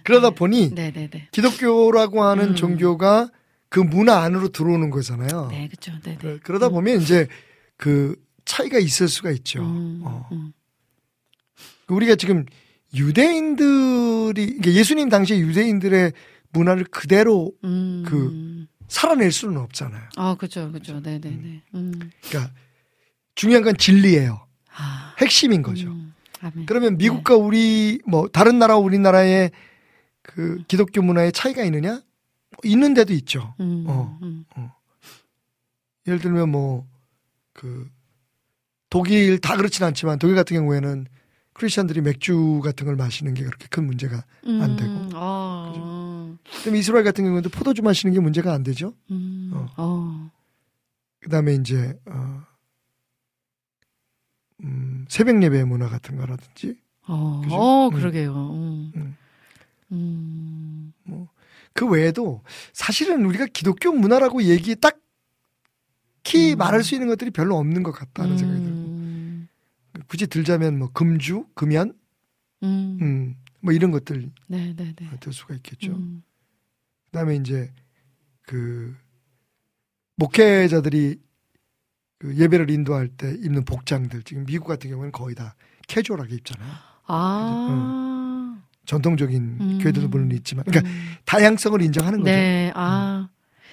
그러다 보니 네네네. 기독교라고 하는 음. 종교가 그 문화 안으로 들어오는 거잖아요. 네, 네네. 그러- 그러다 보면 이제 그 차이가 있을 수가 있죠. 음, 어. 음. 우리가 지금 유대인들이 예수님 당시에 유대인들의 문화를 그대로 음. 그- 살아낼 수는 없잖아요. 아, 그죠, 그죠. 네 네네. 음. 그러니까 중요한 건 진리예요. 아. 핵심인 거죠. 음. 아멘. 그러면 미국과 우리 뭐 다른 나라 우리나라의 그 기독교 문화의 차이가 있느냐? 있는 데도 있죠. 음. 어. 음. 예를 들면 뭐 그 독일 다 그렇진 않지만 독일 같은 경우에는 크리스천들이 맥주 같은 걸 마시는 게 그렇게 큰 문제가 안 되고. 음. 어. 그럼 이스라엘 같은 경우에도 포도주 마시는 게 문제가 안 되죠. 음. 어. 어. 그다음에 이제 어 음, 새벽 예배 문화 같은 거라든지 어, 그죠? 어, 음. 그러게요. 음. 음. 음. 그 외에도 사실은 우리가 기독교 문화라고 얘기 딱히 음. 말할 수 있는 것들이 별로 없는 것 같다는 생각이 들고 음. 굳이 들자면 뭐 금주, 금연, 음. 음, 뭐 이런 것들 네, 네, 네. 될 수가 있겠죠. 음. 그다음에 이제 그 목회자들이 그 예배를 인도할 때 입는 복장들 지금 미국 같은 경우는 거의 다 캐주얼하게 입잖아요. 아. 전통적인 음. 교회들도 물론 있지만, 그러니까 음. 다양성을 인정하는 거죠. 네, 아.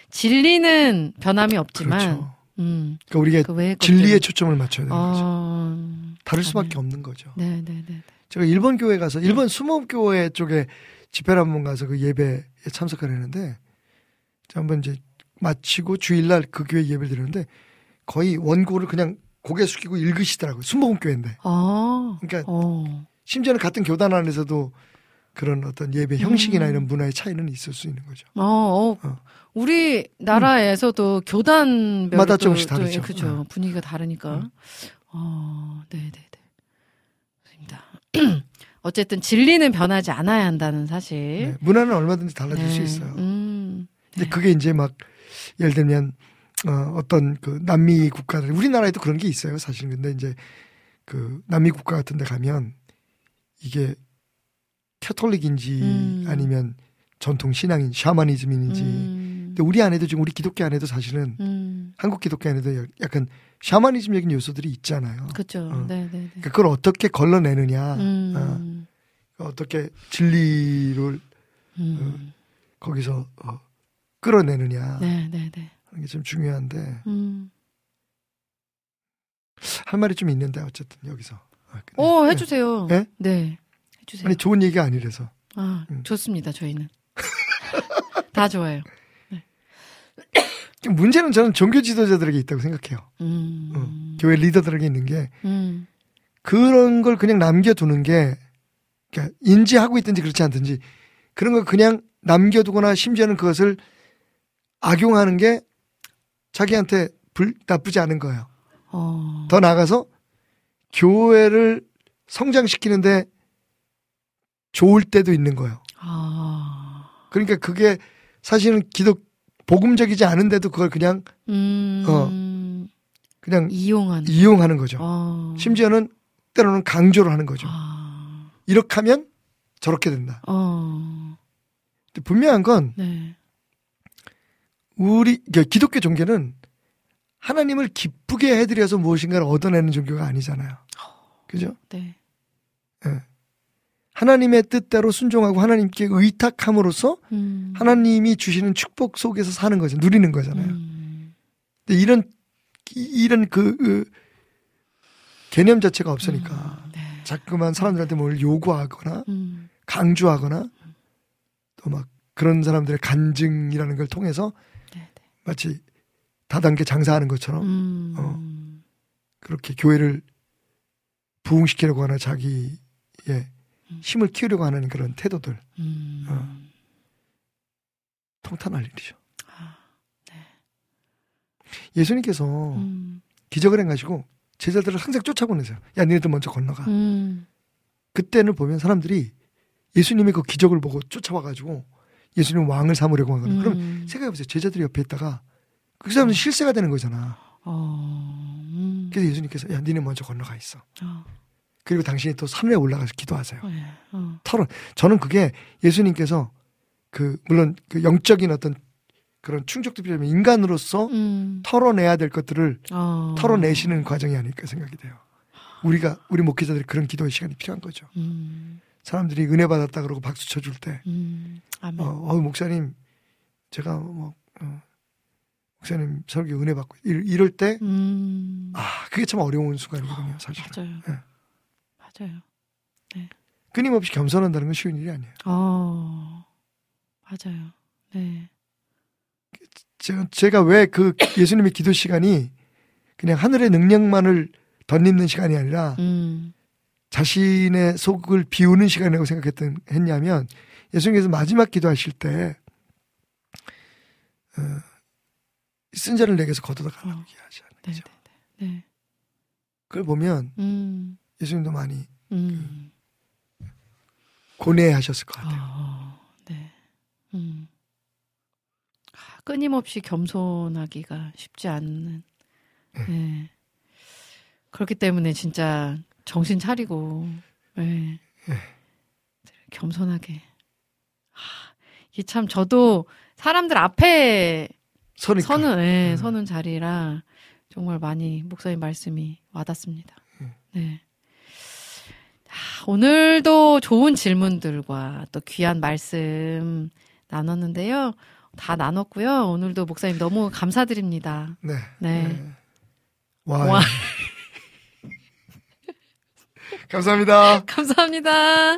진리는 변함이 없지만, 그렇죠. 음. 그러니까 우리가 그 진리에 초점을 맞춰야 되는 거죠. 어. 다를 수밖에 아멘. 없는 거죠. 네, 네, 네. 제가 일본 교회 가서 일본 수목 교회 쪽에 집회를 한번 가서 그 예배에 참석을 했는데 한번 이제 마치고 주일날 그 교회 예배를 드렸는데 거의 원고를 그냥 고개 숙이고 읽으시더라고요. 수목교회인데. 아. 그러니까 어. 심지어는 같은 교단 안에서도 그런 어떤 예배 형식이나 음. 이런 문화의 차이는 있을 수 있는 거죠. 어, 어. 어. 우리 나라에서도 교단 마다 조금씩 다르죠. 그죠. 어. 분위기가 다르니까. 음. 어, 네, 네, 네. 좋습니다. 어쨌든 진리는 변하지 않아야 한다는 사실. 네, 문화는 얼마든지 달라질 네. 수 있어요. 음. 근데 네. 그게 이제 막 예를 들면 어, 어떤 그 남미 국가들 우리나라에도 그런 게 있어요 사실 근데 이제 그 남미 국가 같은 데 가면 이게 캐톨릭인지 음. 아니면 전통 신앙인 샤머니즘인지 음. 근데 우리 안에도 지금 우리 기독교 안에도 사실은 음. 한국 기독교 안에도 약간 샤머니즘적인 요소들이 있잖아요. 그죠. 어. 네, 네, 네. 그러니까 그걸 어떻게 걸러내느냐, 음. 어, 떻게 진리를 음. 거기서 어, 끌어내느냐 네, 네, 네. 하는 게 좀 중요한데 음. 할 말이 좀 있는데 어쨌든 여기서. 아, 오, 네. 해주세요. 네? 네. 해주세요. 아니 좋은 얘기가 아니라서. 아, 음. 좋습니다, 저희는. 다 좋아요. 문제는 저는 종교 지도자들에게 있다고 생각해요. 음. 어, 교회 리더들에게 있는 게 음. 그런 걸 그냥 남겨두는 게 그러니까 인지하고 있든지 그렇지 않든지 그런 걸 그냥 남겨두거나 심지어는 그것을 악용하는 게 자기한테 불, 나쁘지 않은 거예요. 어. 더 나아가서 교회를 성장시키는데 좋을 때도 있는 거예요. 아. 그러니까 그게 사실은 기독 복음적이지 않은데도 그걸 그냥 음. 어. 그냥 이용하는. 이용하는 거죠. 어. 심지어는 때로는 강조를 하는 거죠. 아. 이렇게 하면 저렇게 된다. 어. 근데 분명한 건 네. 우리 그러니까 기독교 종교는 하나님을 기쁘게 해드려서 무엇인가를 얻어내는 종교가 아니잖아요. 그죠? 네. 하나님의 뜻대로 순종하고 하나님께 의탁함으로써 음. 하나님이 주시는 축복 속에서 사는 거죠. 누리는 거잖아요. 음. 근데 이런 이- 이런 그, 그 개념 자체가 없으니까 음. 네. 자꾸만 사람들한테 뭘 요구하거나 음. 강조하거나 또 막 그런 사람들의 간증이라는 걸 통해서 네, 네. 마치 다단계 장사하는 것처럼 음. 어. 그렇게 교회를 부흥시키려고 하는 자기의 힘을 키우려고 하는 그런 태도들 음. 어. 통탄할 일이죠. 아, 예수님께서 음. 기적을 행하시고 제자들을 항상 쫓아보내세요. 야, 니네들 먼저 건너가. 음. 그때는 보면 사람들이 예수님의 그 기적을 보고 쫓아와가지고 예수님 왕을 삼으려고 하거든요. 그럼 음. 생각해보세요. 제자들이 옆에 있다가 그 사람은 실세가 되는 거잖아. 어. 음. 그래서 예수님께서 야, 니네 먼저 건너가 있어. 어. 그리고 당신이 또 산에 올라가서 기도하세요. 어, 예. 어. 털어. 저는 그게 예수님께서 그 물론 그 영적인 어떤 그런 충족도 필요하면 인간으로서 음. 털어내야 될 것들을 어. 털어내시는 과정이 아닐까 생각이 돼요. 우리가 우리 목회자들이 그런 기도의 시간이 필요한 거죠. 음. 사람들이 은혜 받았다 그러고 박수 쳐줄 때, 음. 어, 어, 목사님, 제가 뭐 어, 목사님 설교 은혜 받고 이럴, 때, 음. 아 그게 참 어려운 순간이거든요, 사실. 맞아요. 예. 맞아요. 끊임없이 겸손한다는 건 쉬운 일이 아니에요. 어. 맞아요. 네. 제가, 제가 왜 그 예수님의 기도 시간이 그냥 하늘의 능력만을 덧입는 시간이 아니라 음. 자신의 속을 비우는 시간이라고 생각했던 했냐면 예수님께서 마지막 기도하실 때 어, 쓴 자를 내게서 거둬다 가라고 어. 얘기하지 않는 네, 거죠. 네, 네. 그걸 보면 음. 예수님도 많이 음. 고뇌하셨을 것 같아요. 어, 네. 음. 아, 끊임없이 겸손하기가 쉽지 않는. 네. 그렇기 때문에 진짜 정신 차리고, 네. 겸손하게. 아, 이게 참 저도 사람들 앞에 서니까. 서는, 예, 음. 서는 자리라 정말 많이 목사님 말씀이 와닿습니다. 음. 네. 아, 오늘도 좋은 질문들과 또 귀한 말씀 나눴는데요. 다 나눴고요. 오늘도 목사님 너무 감사드립니다. 네. 네. 네. 와. 와. 감사합니다. 감사합니다.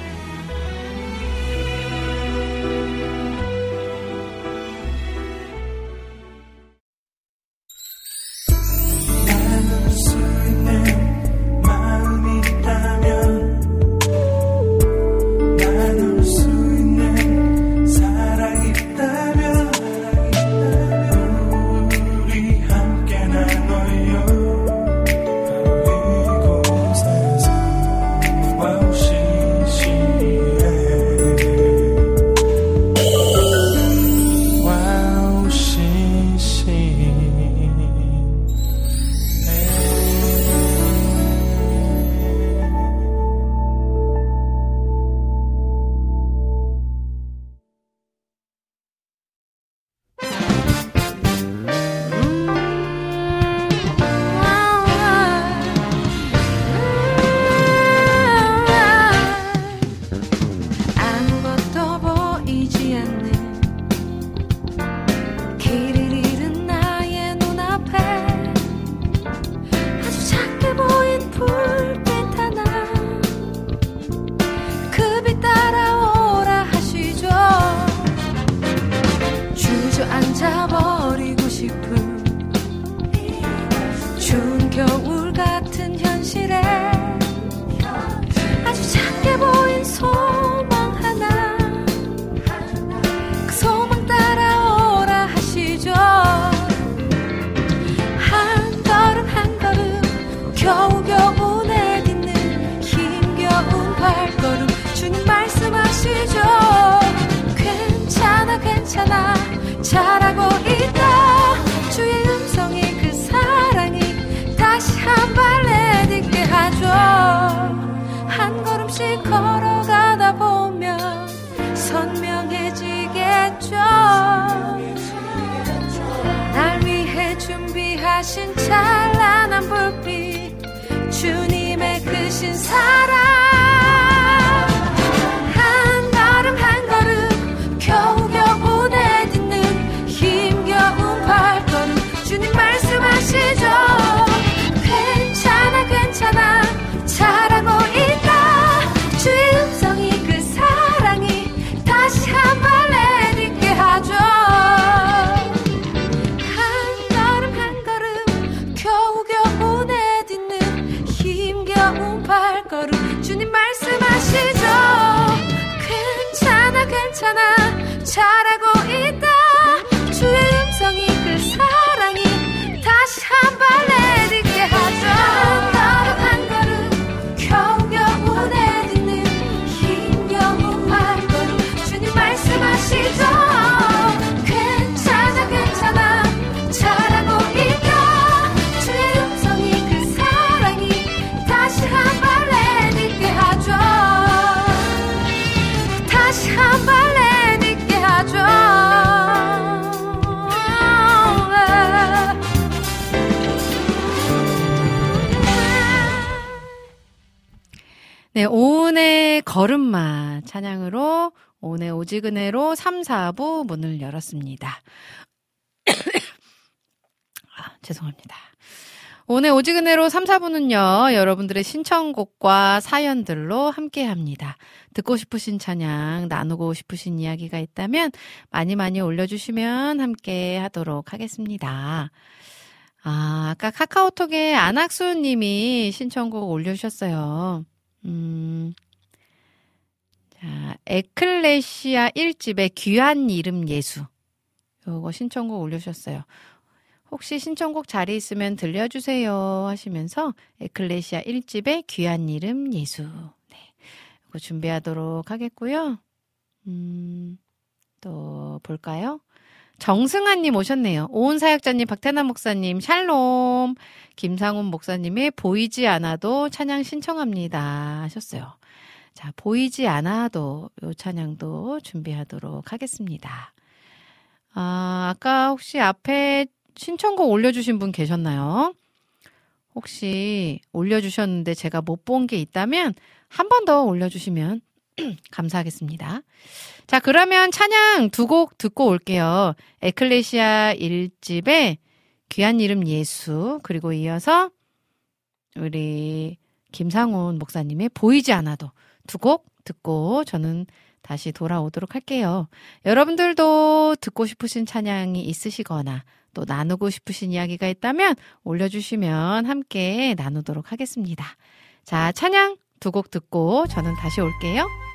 네, 오은의 걸음마 찬양으로 오은의 오지근해로 3, 4부 문을 열었습니다. 아, 죄송합니다. 오늘 오지근해로 3, 4부는요, 여러분들의 신청곡과 사연들로 함께 합니다. 듣고 싶으신 찬양, 나누고 싶으신 이야기가 있다면 많이 많이 올려주시면 함께 하도록 하겠습니다. 아, 아까 카카오톡에 안학수 님이 신청곡 올려주셨어요. 음, 자, 에클레시아 1집의 귀한 이름 예수. 요거 신청곡 올려주셨어요. 혹시 신청곡 자리 있으면 들려주세요 하시면서 에클레시아 1집의 귀한 이름 예수. 네. 이거 준비하도록 하겠고요. 음, 또 볼까요? 정승환님 오셨네요. 오은 사역자님, 박태남 목사님, 샬롬, 김상훈 목사님의 보이지 않아도 찬양 신청합니다 하셨어요. 자, 보이지 않아도 요 찬양도 준비하도록 하겠습니다. 아, 아까 혹시 앞에 신청곡 올려주신 분 계셨나요? 혹시 올려주셨는데 제가 못 본 게 있다면 한 번 더 올려주시면 감사하겠습니다. 자, 그러면 찬양 두 곡 듣고 올게요. 에클레시아 1집의 귀한 이름 예수, 그리고 이어서 우리 김상훈 목사님의 보이지 않아도 두 곡 듣고 저는 다시 돌아오도록 할게요. 여러분들도 듣고 싶으신 찬양이 있으시거나 또 나누고 싶으신 이야기가 있다면 올려주시면 함께 나누도록 하겠습니다. 자, 찬양 두 곡 듣고 저는 다시 올게요.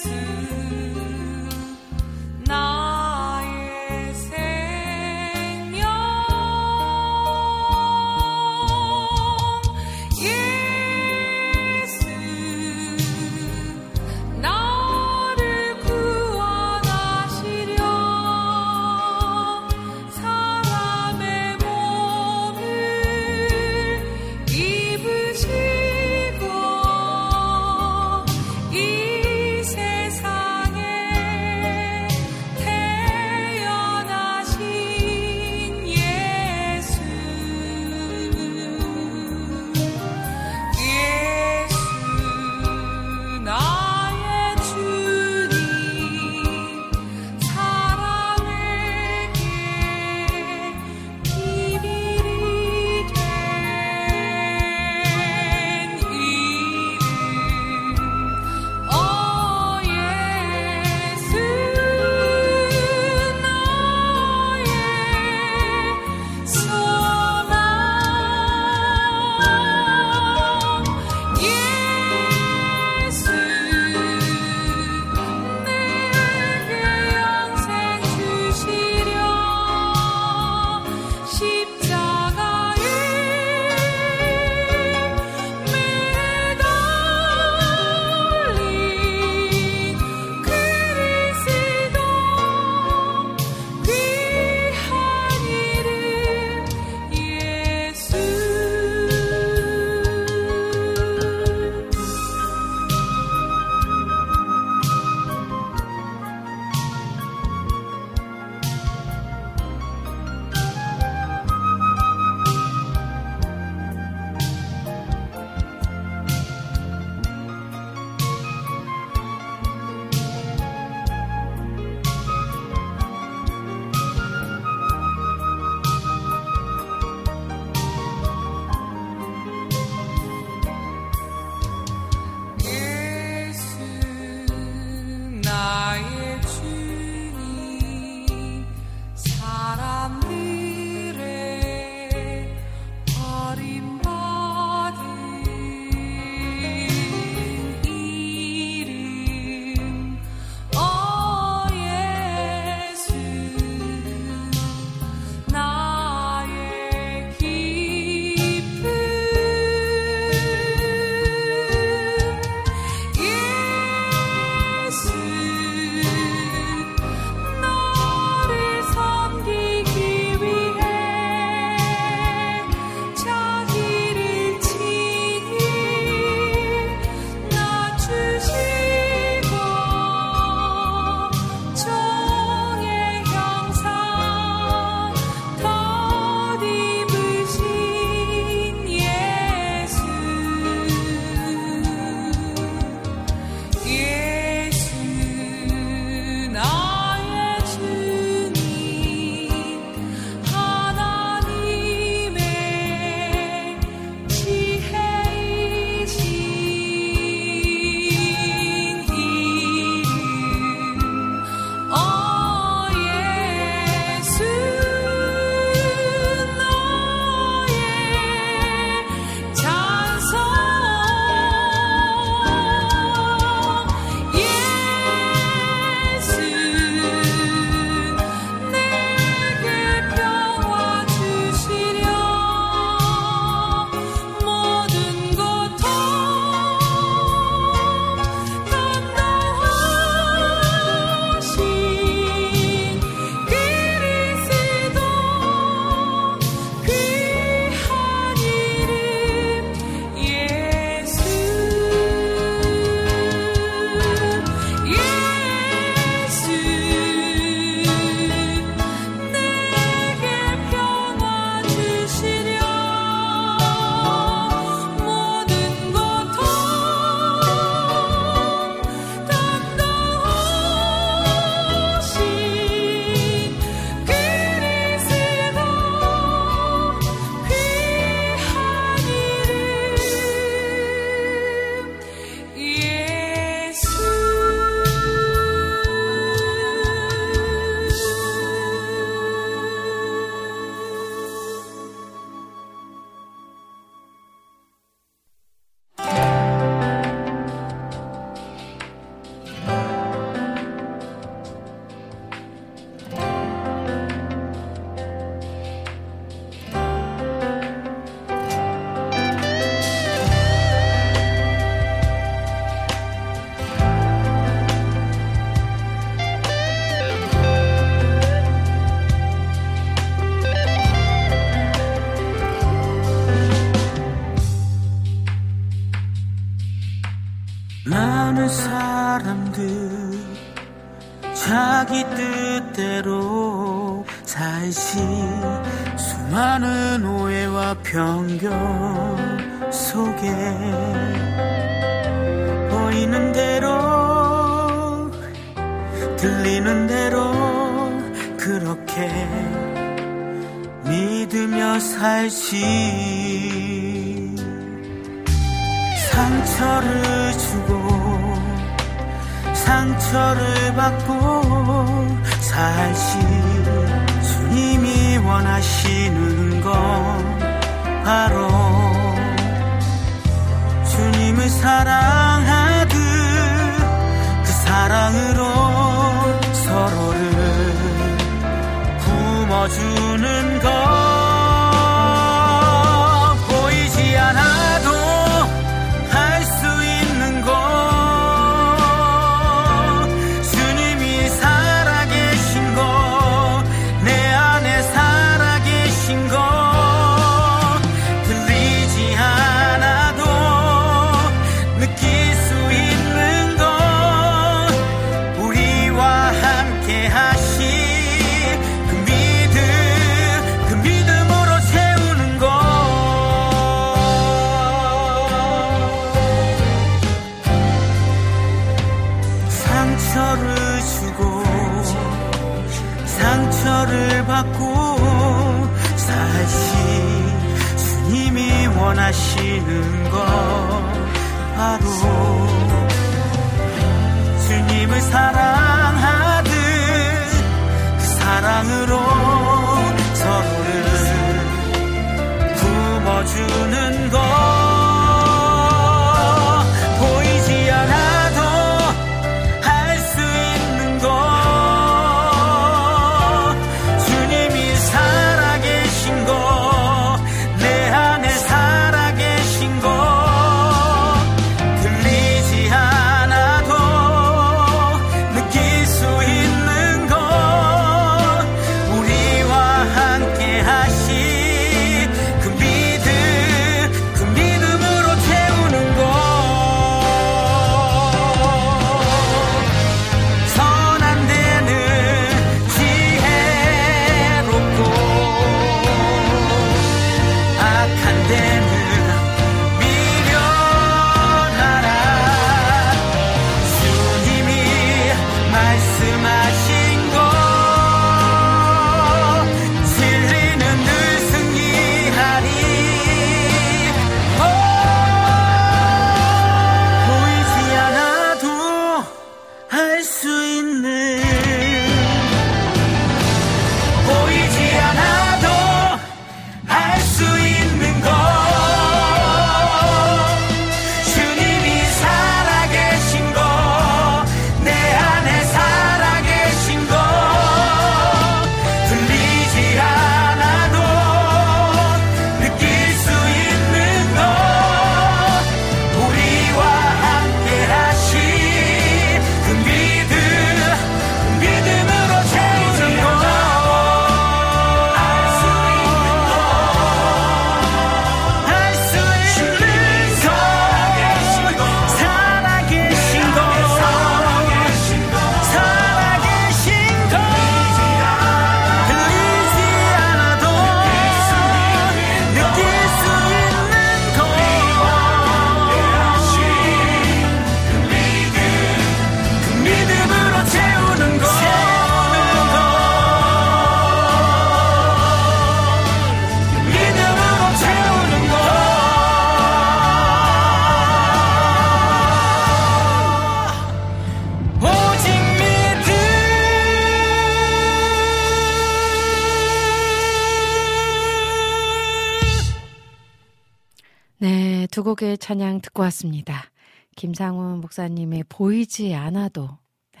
듣고 왔습니다. 김상훈 목사님의 보이지 않아도 네.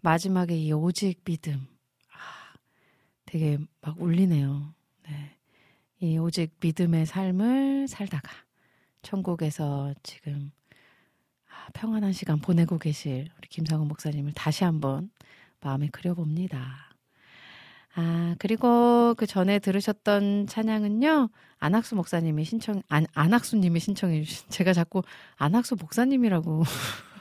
마지막에 이 오직 믿음 아, 되게 막 울리네요. 네. 이 오직 믿음의 삶을 살다가 천국에서 지금 아, 평안한 시간 보내고 계실 우리 김상훈 목사님을 다시 한번 마음에 그려봅니다. 아, 그리고 그 전에 들으셨던 찬양은요, 안학수 목사님이 신청, 안, 안학수님이 신청해주신, 제가 자꾸 안학수 목사님이라고.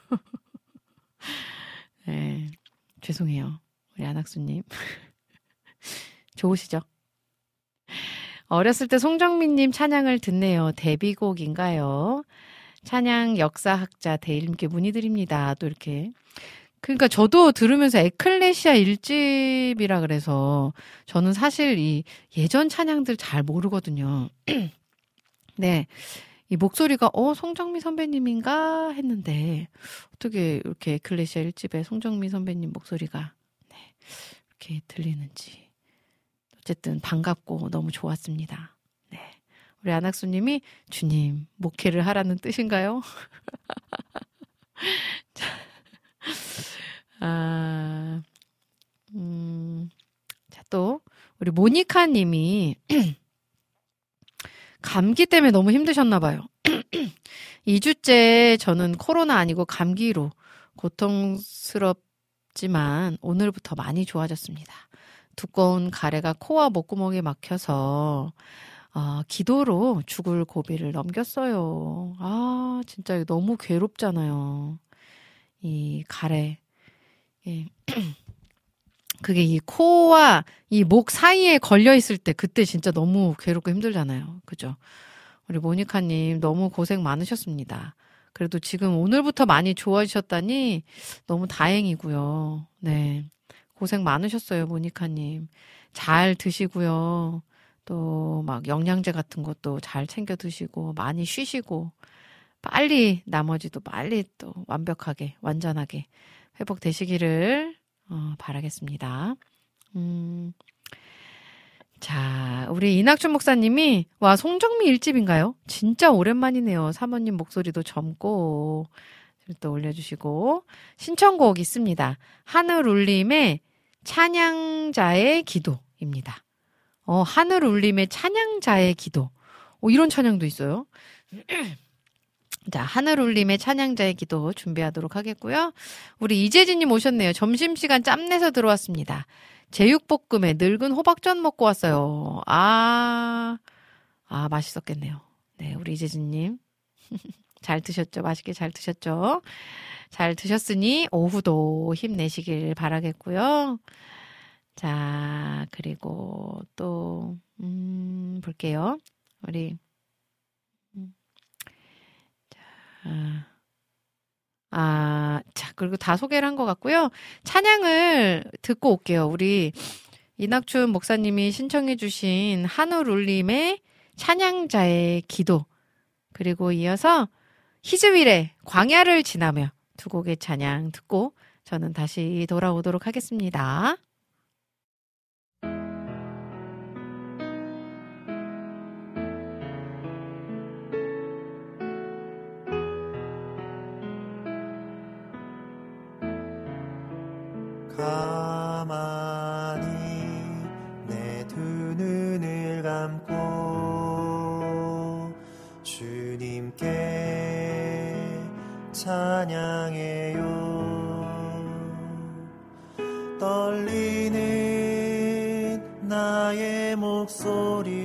네, 죄송해요. 우리 안학수님. 좋으시죠? 어렸을 때 송정민님 찬양을 듣네요. 데뷔곡인가요? 찬양 역사학자 대일님께 문의드립니다. 또 이렇게 그러니까 저도 들으면서 에클레시아 일집이라 그래서 저는 사실 이 예전 찬양들 잘 모르거든요. 네. 이 목소리가 어 송정미 선배님인가 했는데 어떻게 이렇게 에클레시아 일집에 송정미 선배님 목소리가 네, 이렇게 들리는지 어쨌든 반갑고 너무 좋았습니다. 네. 우리 안학수님이 주님 목회를 하라는 뜻인가요? 자, 아, 음, 자, 또, 우리 모니카 님이 감기 때문에 너무 힘드셨나 봐요. 2주째 저는 코로나 아니고 감기로 고통스럽지만 오늘부터 많이 좋아졌습니다. 두꺼운 가래가 코와 목구멍에 막혀서 아, 기도로 죽을 고비를 넘겼어요. 아, 진짜 너무 괴롭잖아요. 이 가래. 예. 그게 이 코와 이 목 사이에 걸려 있을 때 그때 진짜 너무 괴롭고 힘들잖아요. 그죠? 우리 모니카 님 너무 고생 많으셨습니다. 그래도 지금 오늘부터 많이 좋아지셨다니 너무 다행이고요. 네. 고생 많으셨어요, 모니카 님. 잘 드시고요. 또 막 영양제 같은 것도 잘 챙겨 드시고 많이 쉬시고 빨리 나머지도 빨리 또 완벽하게 완전하게 회복되시기를 어, 바라겠습니다. 음. 자, 우리 이낙준 목사님이 와 송정미 일집인가요? 진짜 오랜만이네요. 사모님 목소리도 젊고 또 올려주시고 신청곡 있습니다. 하늘 울림의 찬양자의 기도입니다. 어, 하늘 울림의 찬양자의 기도. 어, 이런 찬양도 있어요. 자, 하늘 울림의 찬양자의 기도 준비하도록 하겠고요. 우리 이재진님 오셨네요. 점심시간 짬내서 들어왔습니다. 제육볶음에 늙은 호박전 먹고 왔어요. 아, 아, 맛있었겠네요. 네, 우리 이재진님. 잘 드셨죠? 맛있게 잘 드셨죠? 잘 드셨으니 오후도 힘내시길 바라겠고요. 자, 그리고 또, 음, 볼게요. 우리, 음, 자, 아, 자, 그리고 다 소개를 한 것 같고요. 찬양을 듣고 올게요. 우리 이낙춘 목사님이 신청해주신 한울 울림의 찬양자의 기도. 그리고 이어서 히즈윌의 광야를 지나며 두 곡의 찬양 듣고 저는 다시 돌아오도록 하겠습니다. 찬양해요. 떨리는 나의 목소리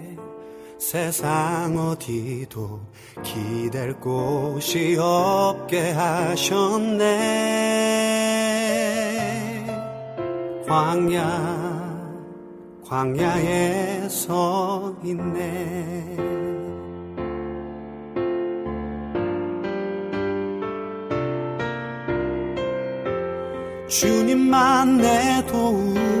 세상 어디도 기댈 곳이 없게 하셨네. 광야 광야에 서 있네. 주님만 내 도움이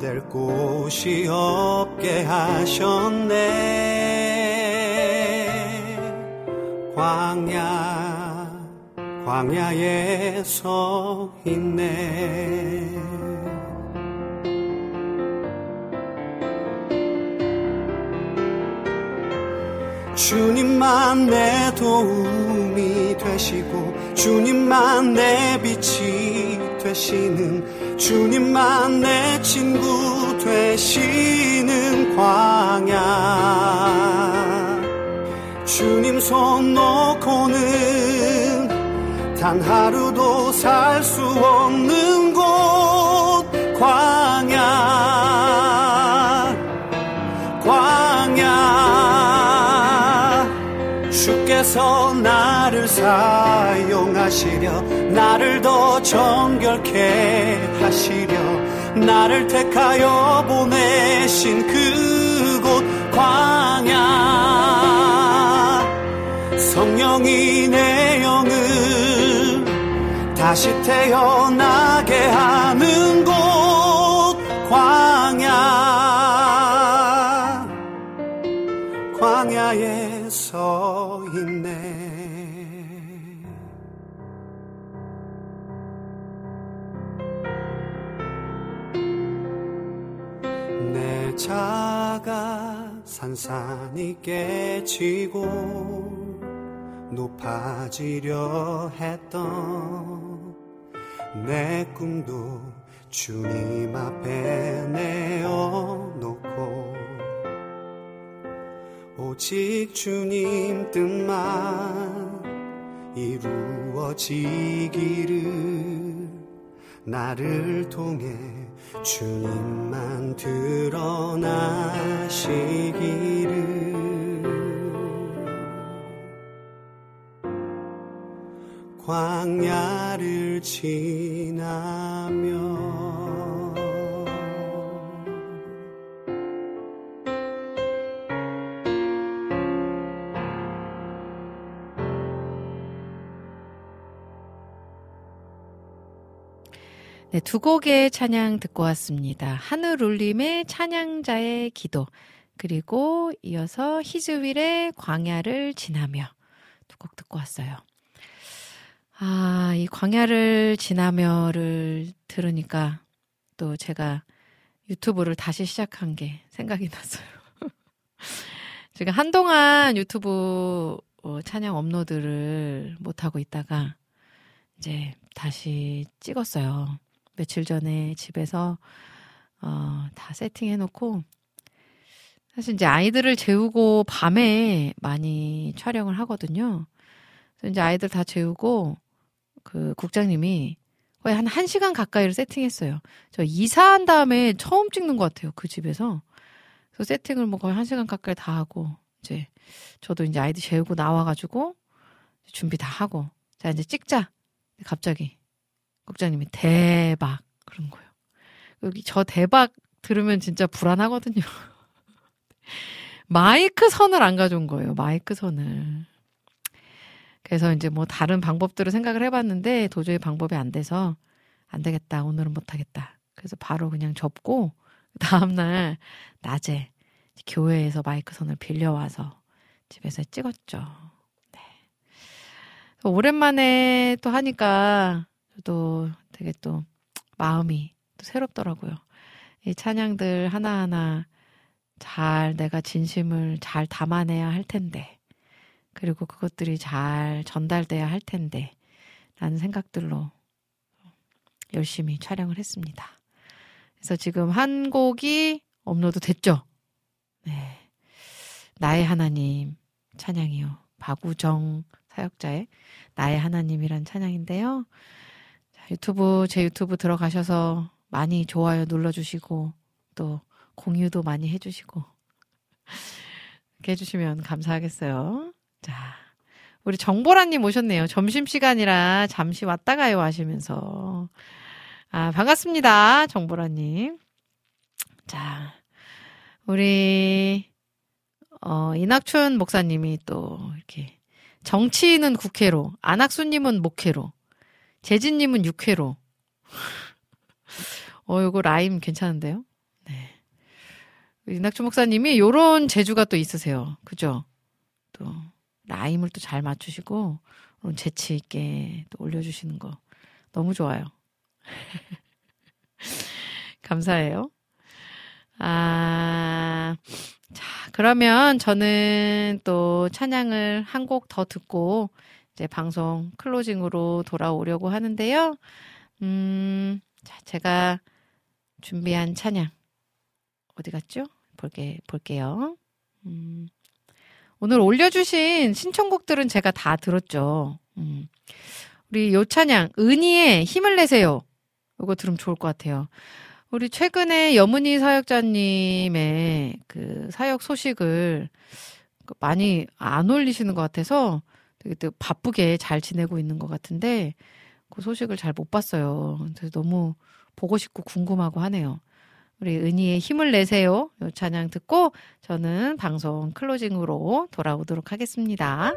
기댈 곳이 없게 하셨네. 광야 광야에 서 있네. 주님만 내 도움이 되시고 주님만 내 빛이 되시는 주님만 내 친구 되시는 광야. 주님 손 놓고는 단 하루도 살 수 없는 곳 광야. 광야. 주께서 나를 사용하시려 나를 더 정결케 하시려 나를 택하여 보내신 그곳 광야. 성령이 내 영을 다시 태어나게 하는 곳 광야. 광야에 서 있네 내 자가 산산이 깨지고 높아지려 했던 내 꿈도 주님 앞에 내어놓고 오직 주님 뜻만 이루어지기를 나를 통해 주님만 드러나시기를. 광야를 지나며 네, 두 곡의 찬양 듣고 왔습니다. 하늘울림의 찬양자의 기도, 그리고 이어서 히즈윌의 광야를 지나며 두 곡 듣고 왔어요. 아, 이 광야를 지나며를 들으니까 또 제가 유튜브를 다시 시작한 게 생각이 났어요. 제가 한동안 유튜브 어, 찬양 업로드를 못하고 있다가 이제 다시 찍었어요. 며칠 전에 집에서 어, 다 세팅해 놓고 사실 이제 아이들을 재우고 밤에 많이 촬영을 하거든요. 그래서 이제 아이들 다 재우고 그 국장님이 거의 한 1시간 가까이를 세팅했어요. 저 이사한 다음에 처음 찍는 것 같아요. 그 집에서. 그래서 세팅을 뭐 거의 1시간 가까이 다 하고 이제 저도 이제 아이들 재우고 나와 가지고 준비 다 하고 자 이제 찍자. 갑자기 국장님이 대박 그런 거예요. 여기 저 대박 들으면 진짜 불안하거든요. 마이크 선을 안 가져온 거예요. 마이크 선을. 그래서 이제 뭐 다른 방법들을 생각을 해봤는데 도저히 방법이 안 돼서 안 되겠다. 오늘은 못하겠다. 그래서 바로 그냥 접고 다음날 낮에 교회에서 마이크 선을 빌려와서 집에서 찍었죠. 네. 오랜만에 또 하니까 저도 되게 또 마음이 또 새롭더라고요. 이 찬양들 하나하나 잘 내가 진심을 잘 담아내야 할 텐데, 그리고 그것들이 잘 전달돼야 할 텐데, 라는 생각들로 열심히 촬영을 했습니다. 그래서 지금 한 곡이 업로드 됐죠? 네. 나의 하나님 찬양이요. 박우정 사역자의 나의 하나님이란 찬양인데요. 자, 유튜브, 제 유튜브 들어가셔서 많이 좋아요 눌러주시고, 또 공유도 많이 해주시고, 이렇게 해주시면 감사하겠어요. 자, 우리 정보라님 오셨네요. 점심 시간이라 잠시 왔다 가요 하시면서. 아, 반갑습니다. 정보라님. 자, 우리, 어, 이낙춘 목사님이 또 이렇게 정치인은 국회로, 안학수님은 목회로, 재진님은 육회로. 어, 이거 라임 괜찮은데요? 네. 이낙춘 목사님이 요런 재주가 또 있으세요. 그죠? 또, 라임을 또 잘 맞추시고, 재치있게 또 올려주시는 거. 너무 좋아요. 감사해요. 아, 자, 그러면 저는 또 찬양을 한 곡 더 듣고 이제 방송 클로징으로 돌아오려고 하는데요. 음, 자, 제가 준비한 찬양. 어디 갔죠? 볼게, 볼게요. 음, 오늘 올려주신 신청곡들은 제가 다 들었죠. 음, 우리 요 찬양, 은희의 힘을 내세요. 이거 들으면 좋을 것 같아요. 우리 최근에 여문희 사역자님의 그 사역 소식을 많이 안 올리시는 것 같아서 되게 또 바쁘게 잘 지내고 있는 것 같은데 그 소식을 잘 못 봤어요. 그래서 너무 보고 싶고 궁금하고 하네요. 우리 은희의 힘을 내세요. 요 찬양 듣고 저는 방송 클로징으로 돌아오도록 하겠습니다.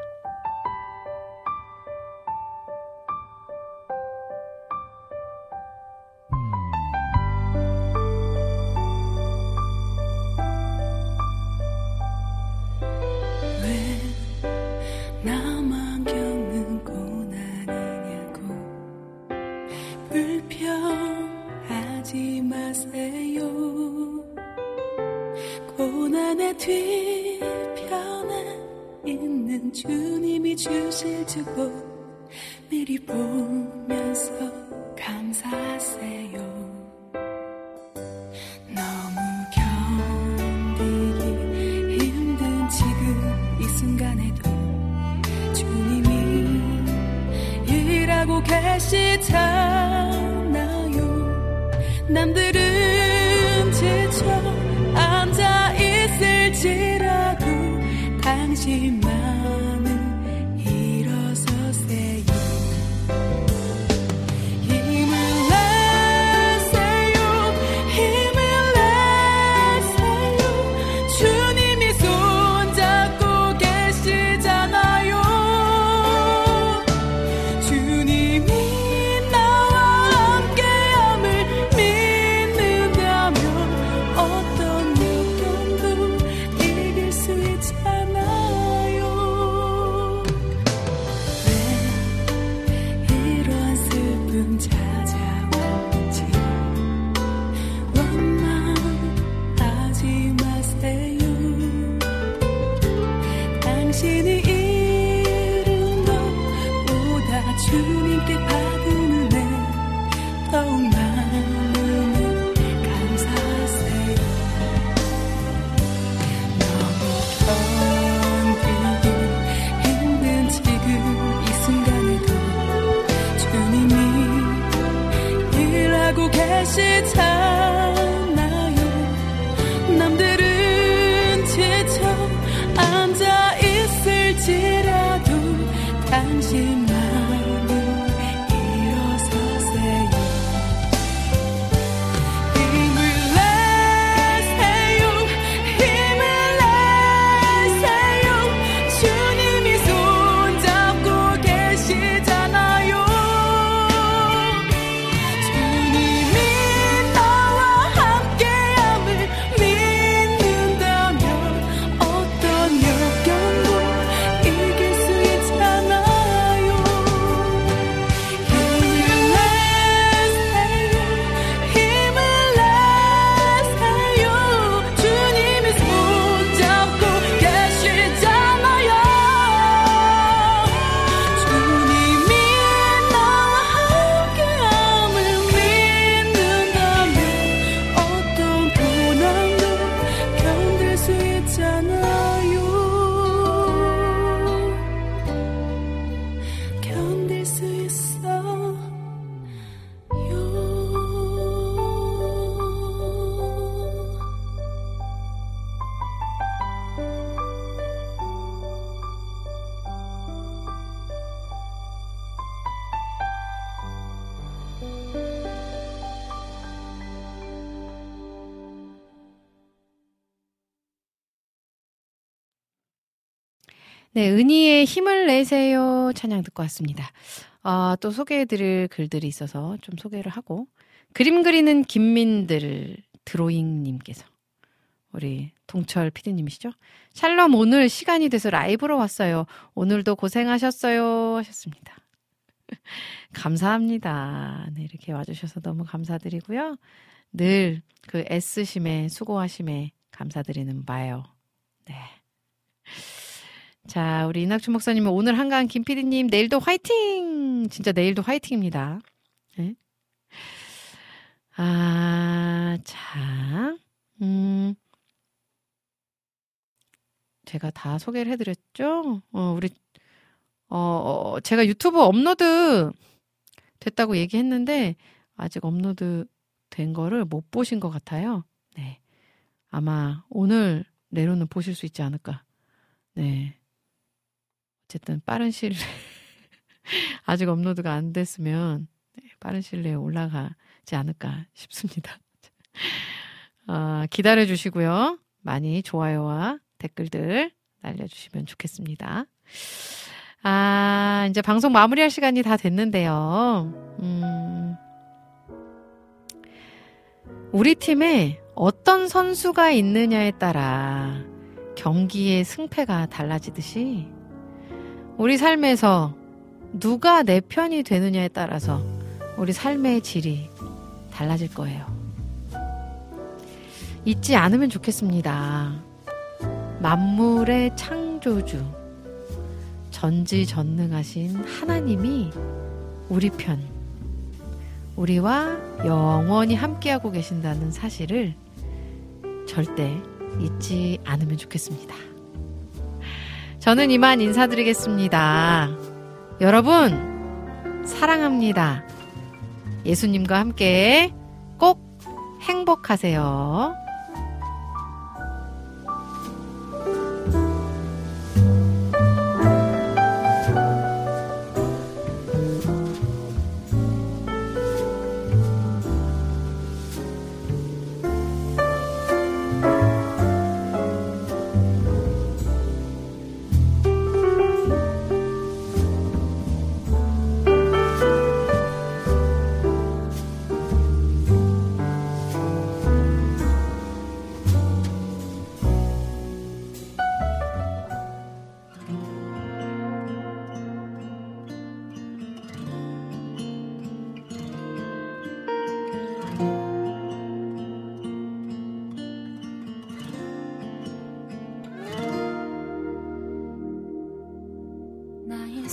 네, 은희의 힘을 내세요 찬양 듣고 왔습니다. 아, 또 소개해드릴 글들이 있어서 좀 소개를 하고 그림 그리는 김민들 드로잉님께서 우리 동철 피디님이시죠? 샬롬 오늘 시간이 돼서 라이브로 왔어요. 오늘도 고생하셨어요 하셨습니다. 감사합니다. 네, 이렇게 와주셔서 너무 감사드리고요. 늘 그 애쓰심에 수고하심에 감사드리는 바요. 네. 자, 우리 이낙주 목사님은 오늘 한강 김 PD님 내일도 화이팅! 진짜 내일도 화이팅입니다. 네. 아, 자, 음, 제가 다 소개를 해드렸죠? 어, 우리, 어, 어, 제가 유튜브 업로드 됐다고 얘기했는데, 아직 업로드 된 거를 못 보신 것 같아요. 네. 아마 오늘 내로는 보실 수 있지 않을까. 네. 어쨌든 빠른 시일 아직 업로드가 안 됐으면 네, 빠른 시일 내에 올라가지 않을까 싶습니다. 아, 기다려 주시고요. 많이 좋아요와 댓글들 날려주시면 좋겠습니다. 아, 이제 방송 마무리할 시간이 다 됐는데요. 음, 우리 팀에 어떤 선수가 있느냐에 따라 경기의 승패가 달라지듯이 우리 삶에서 누가 내 편이 되느냐에 따라서 우리 삶의 질이 달라질 거예요. 잊지 않으면 좋겠습니다. 만물의 창조주, 전지전능하신 하나님이 우리 편, 우리와 영원히 함께하고 계신다는 사실을 절대 잊지 않으면 좋겠습니다. 저는 이만 인사드리겠습니다. 여러분, 사랑합니다. 예수님과 함께 꼭 행복하세요.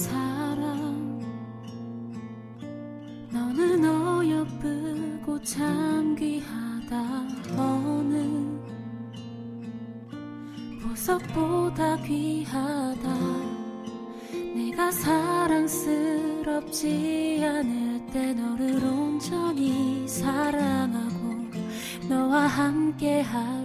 사람 너는 어여쁘고 참 귀하다. 어느 보석보다 귀하다. 내가 사랑스럽지 않때 너를 온전히 사랑하고 너와 함께하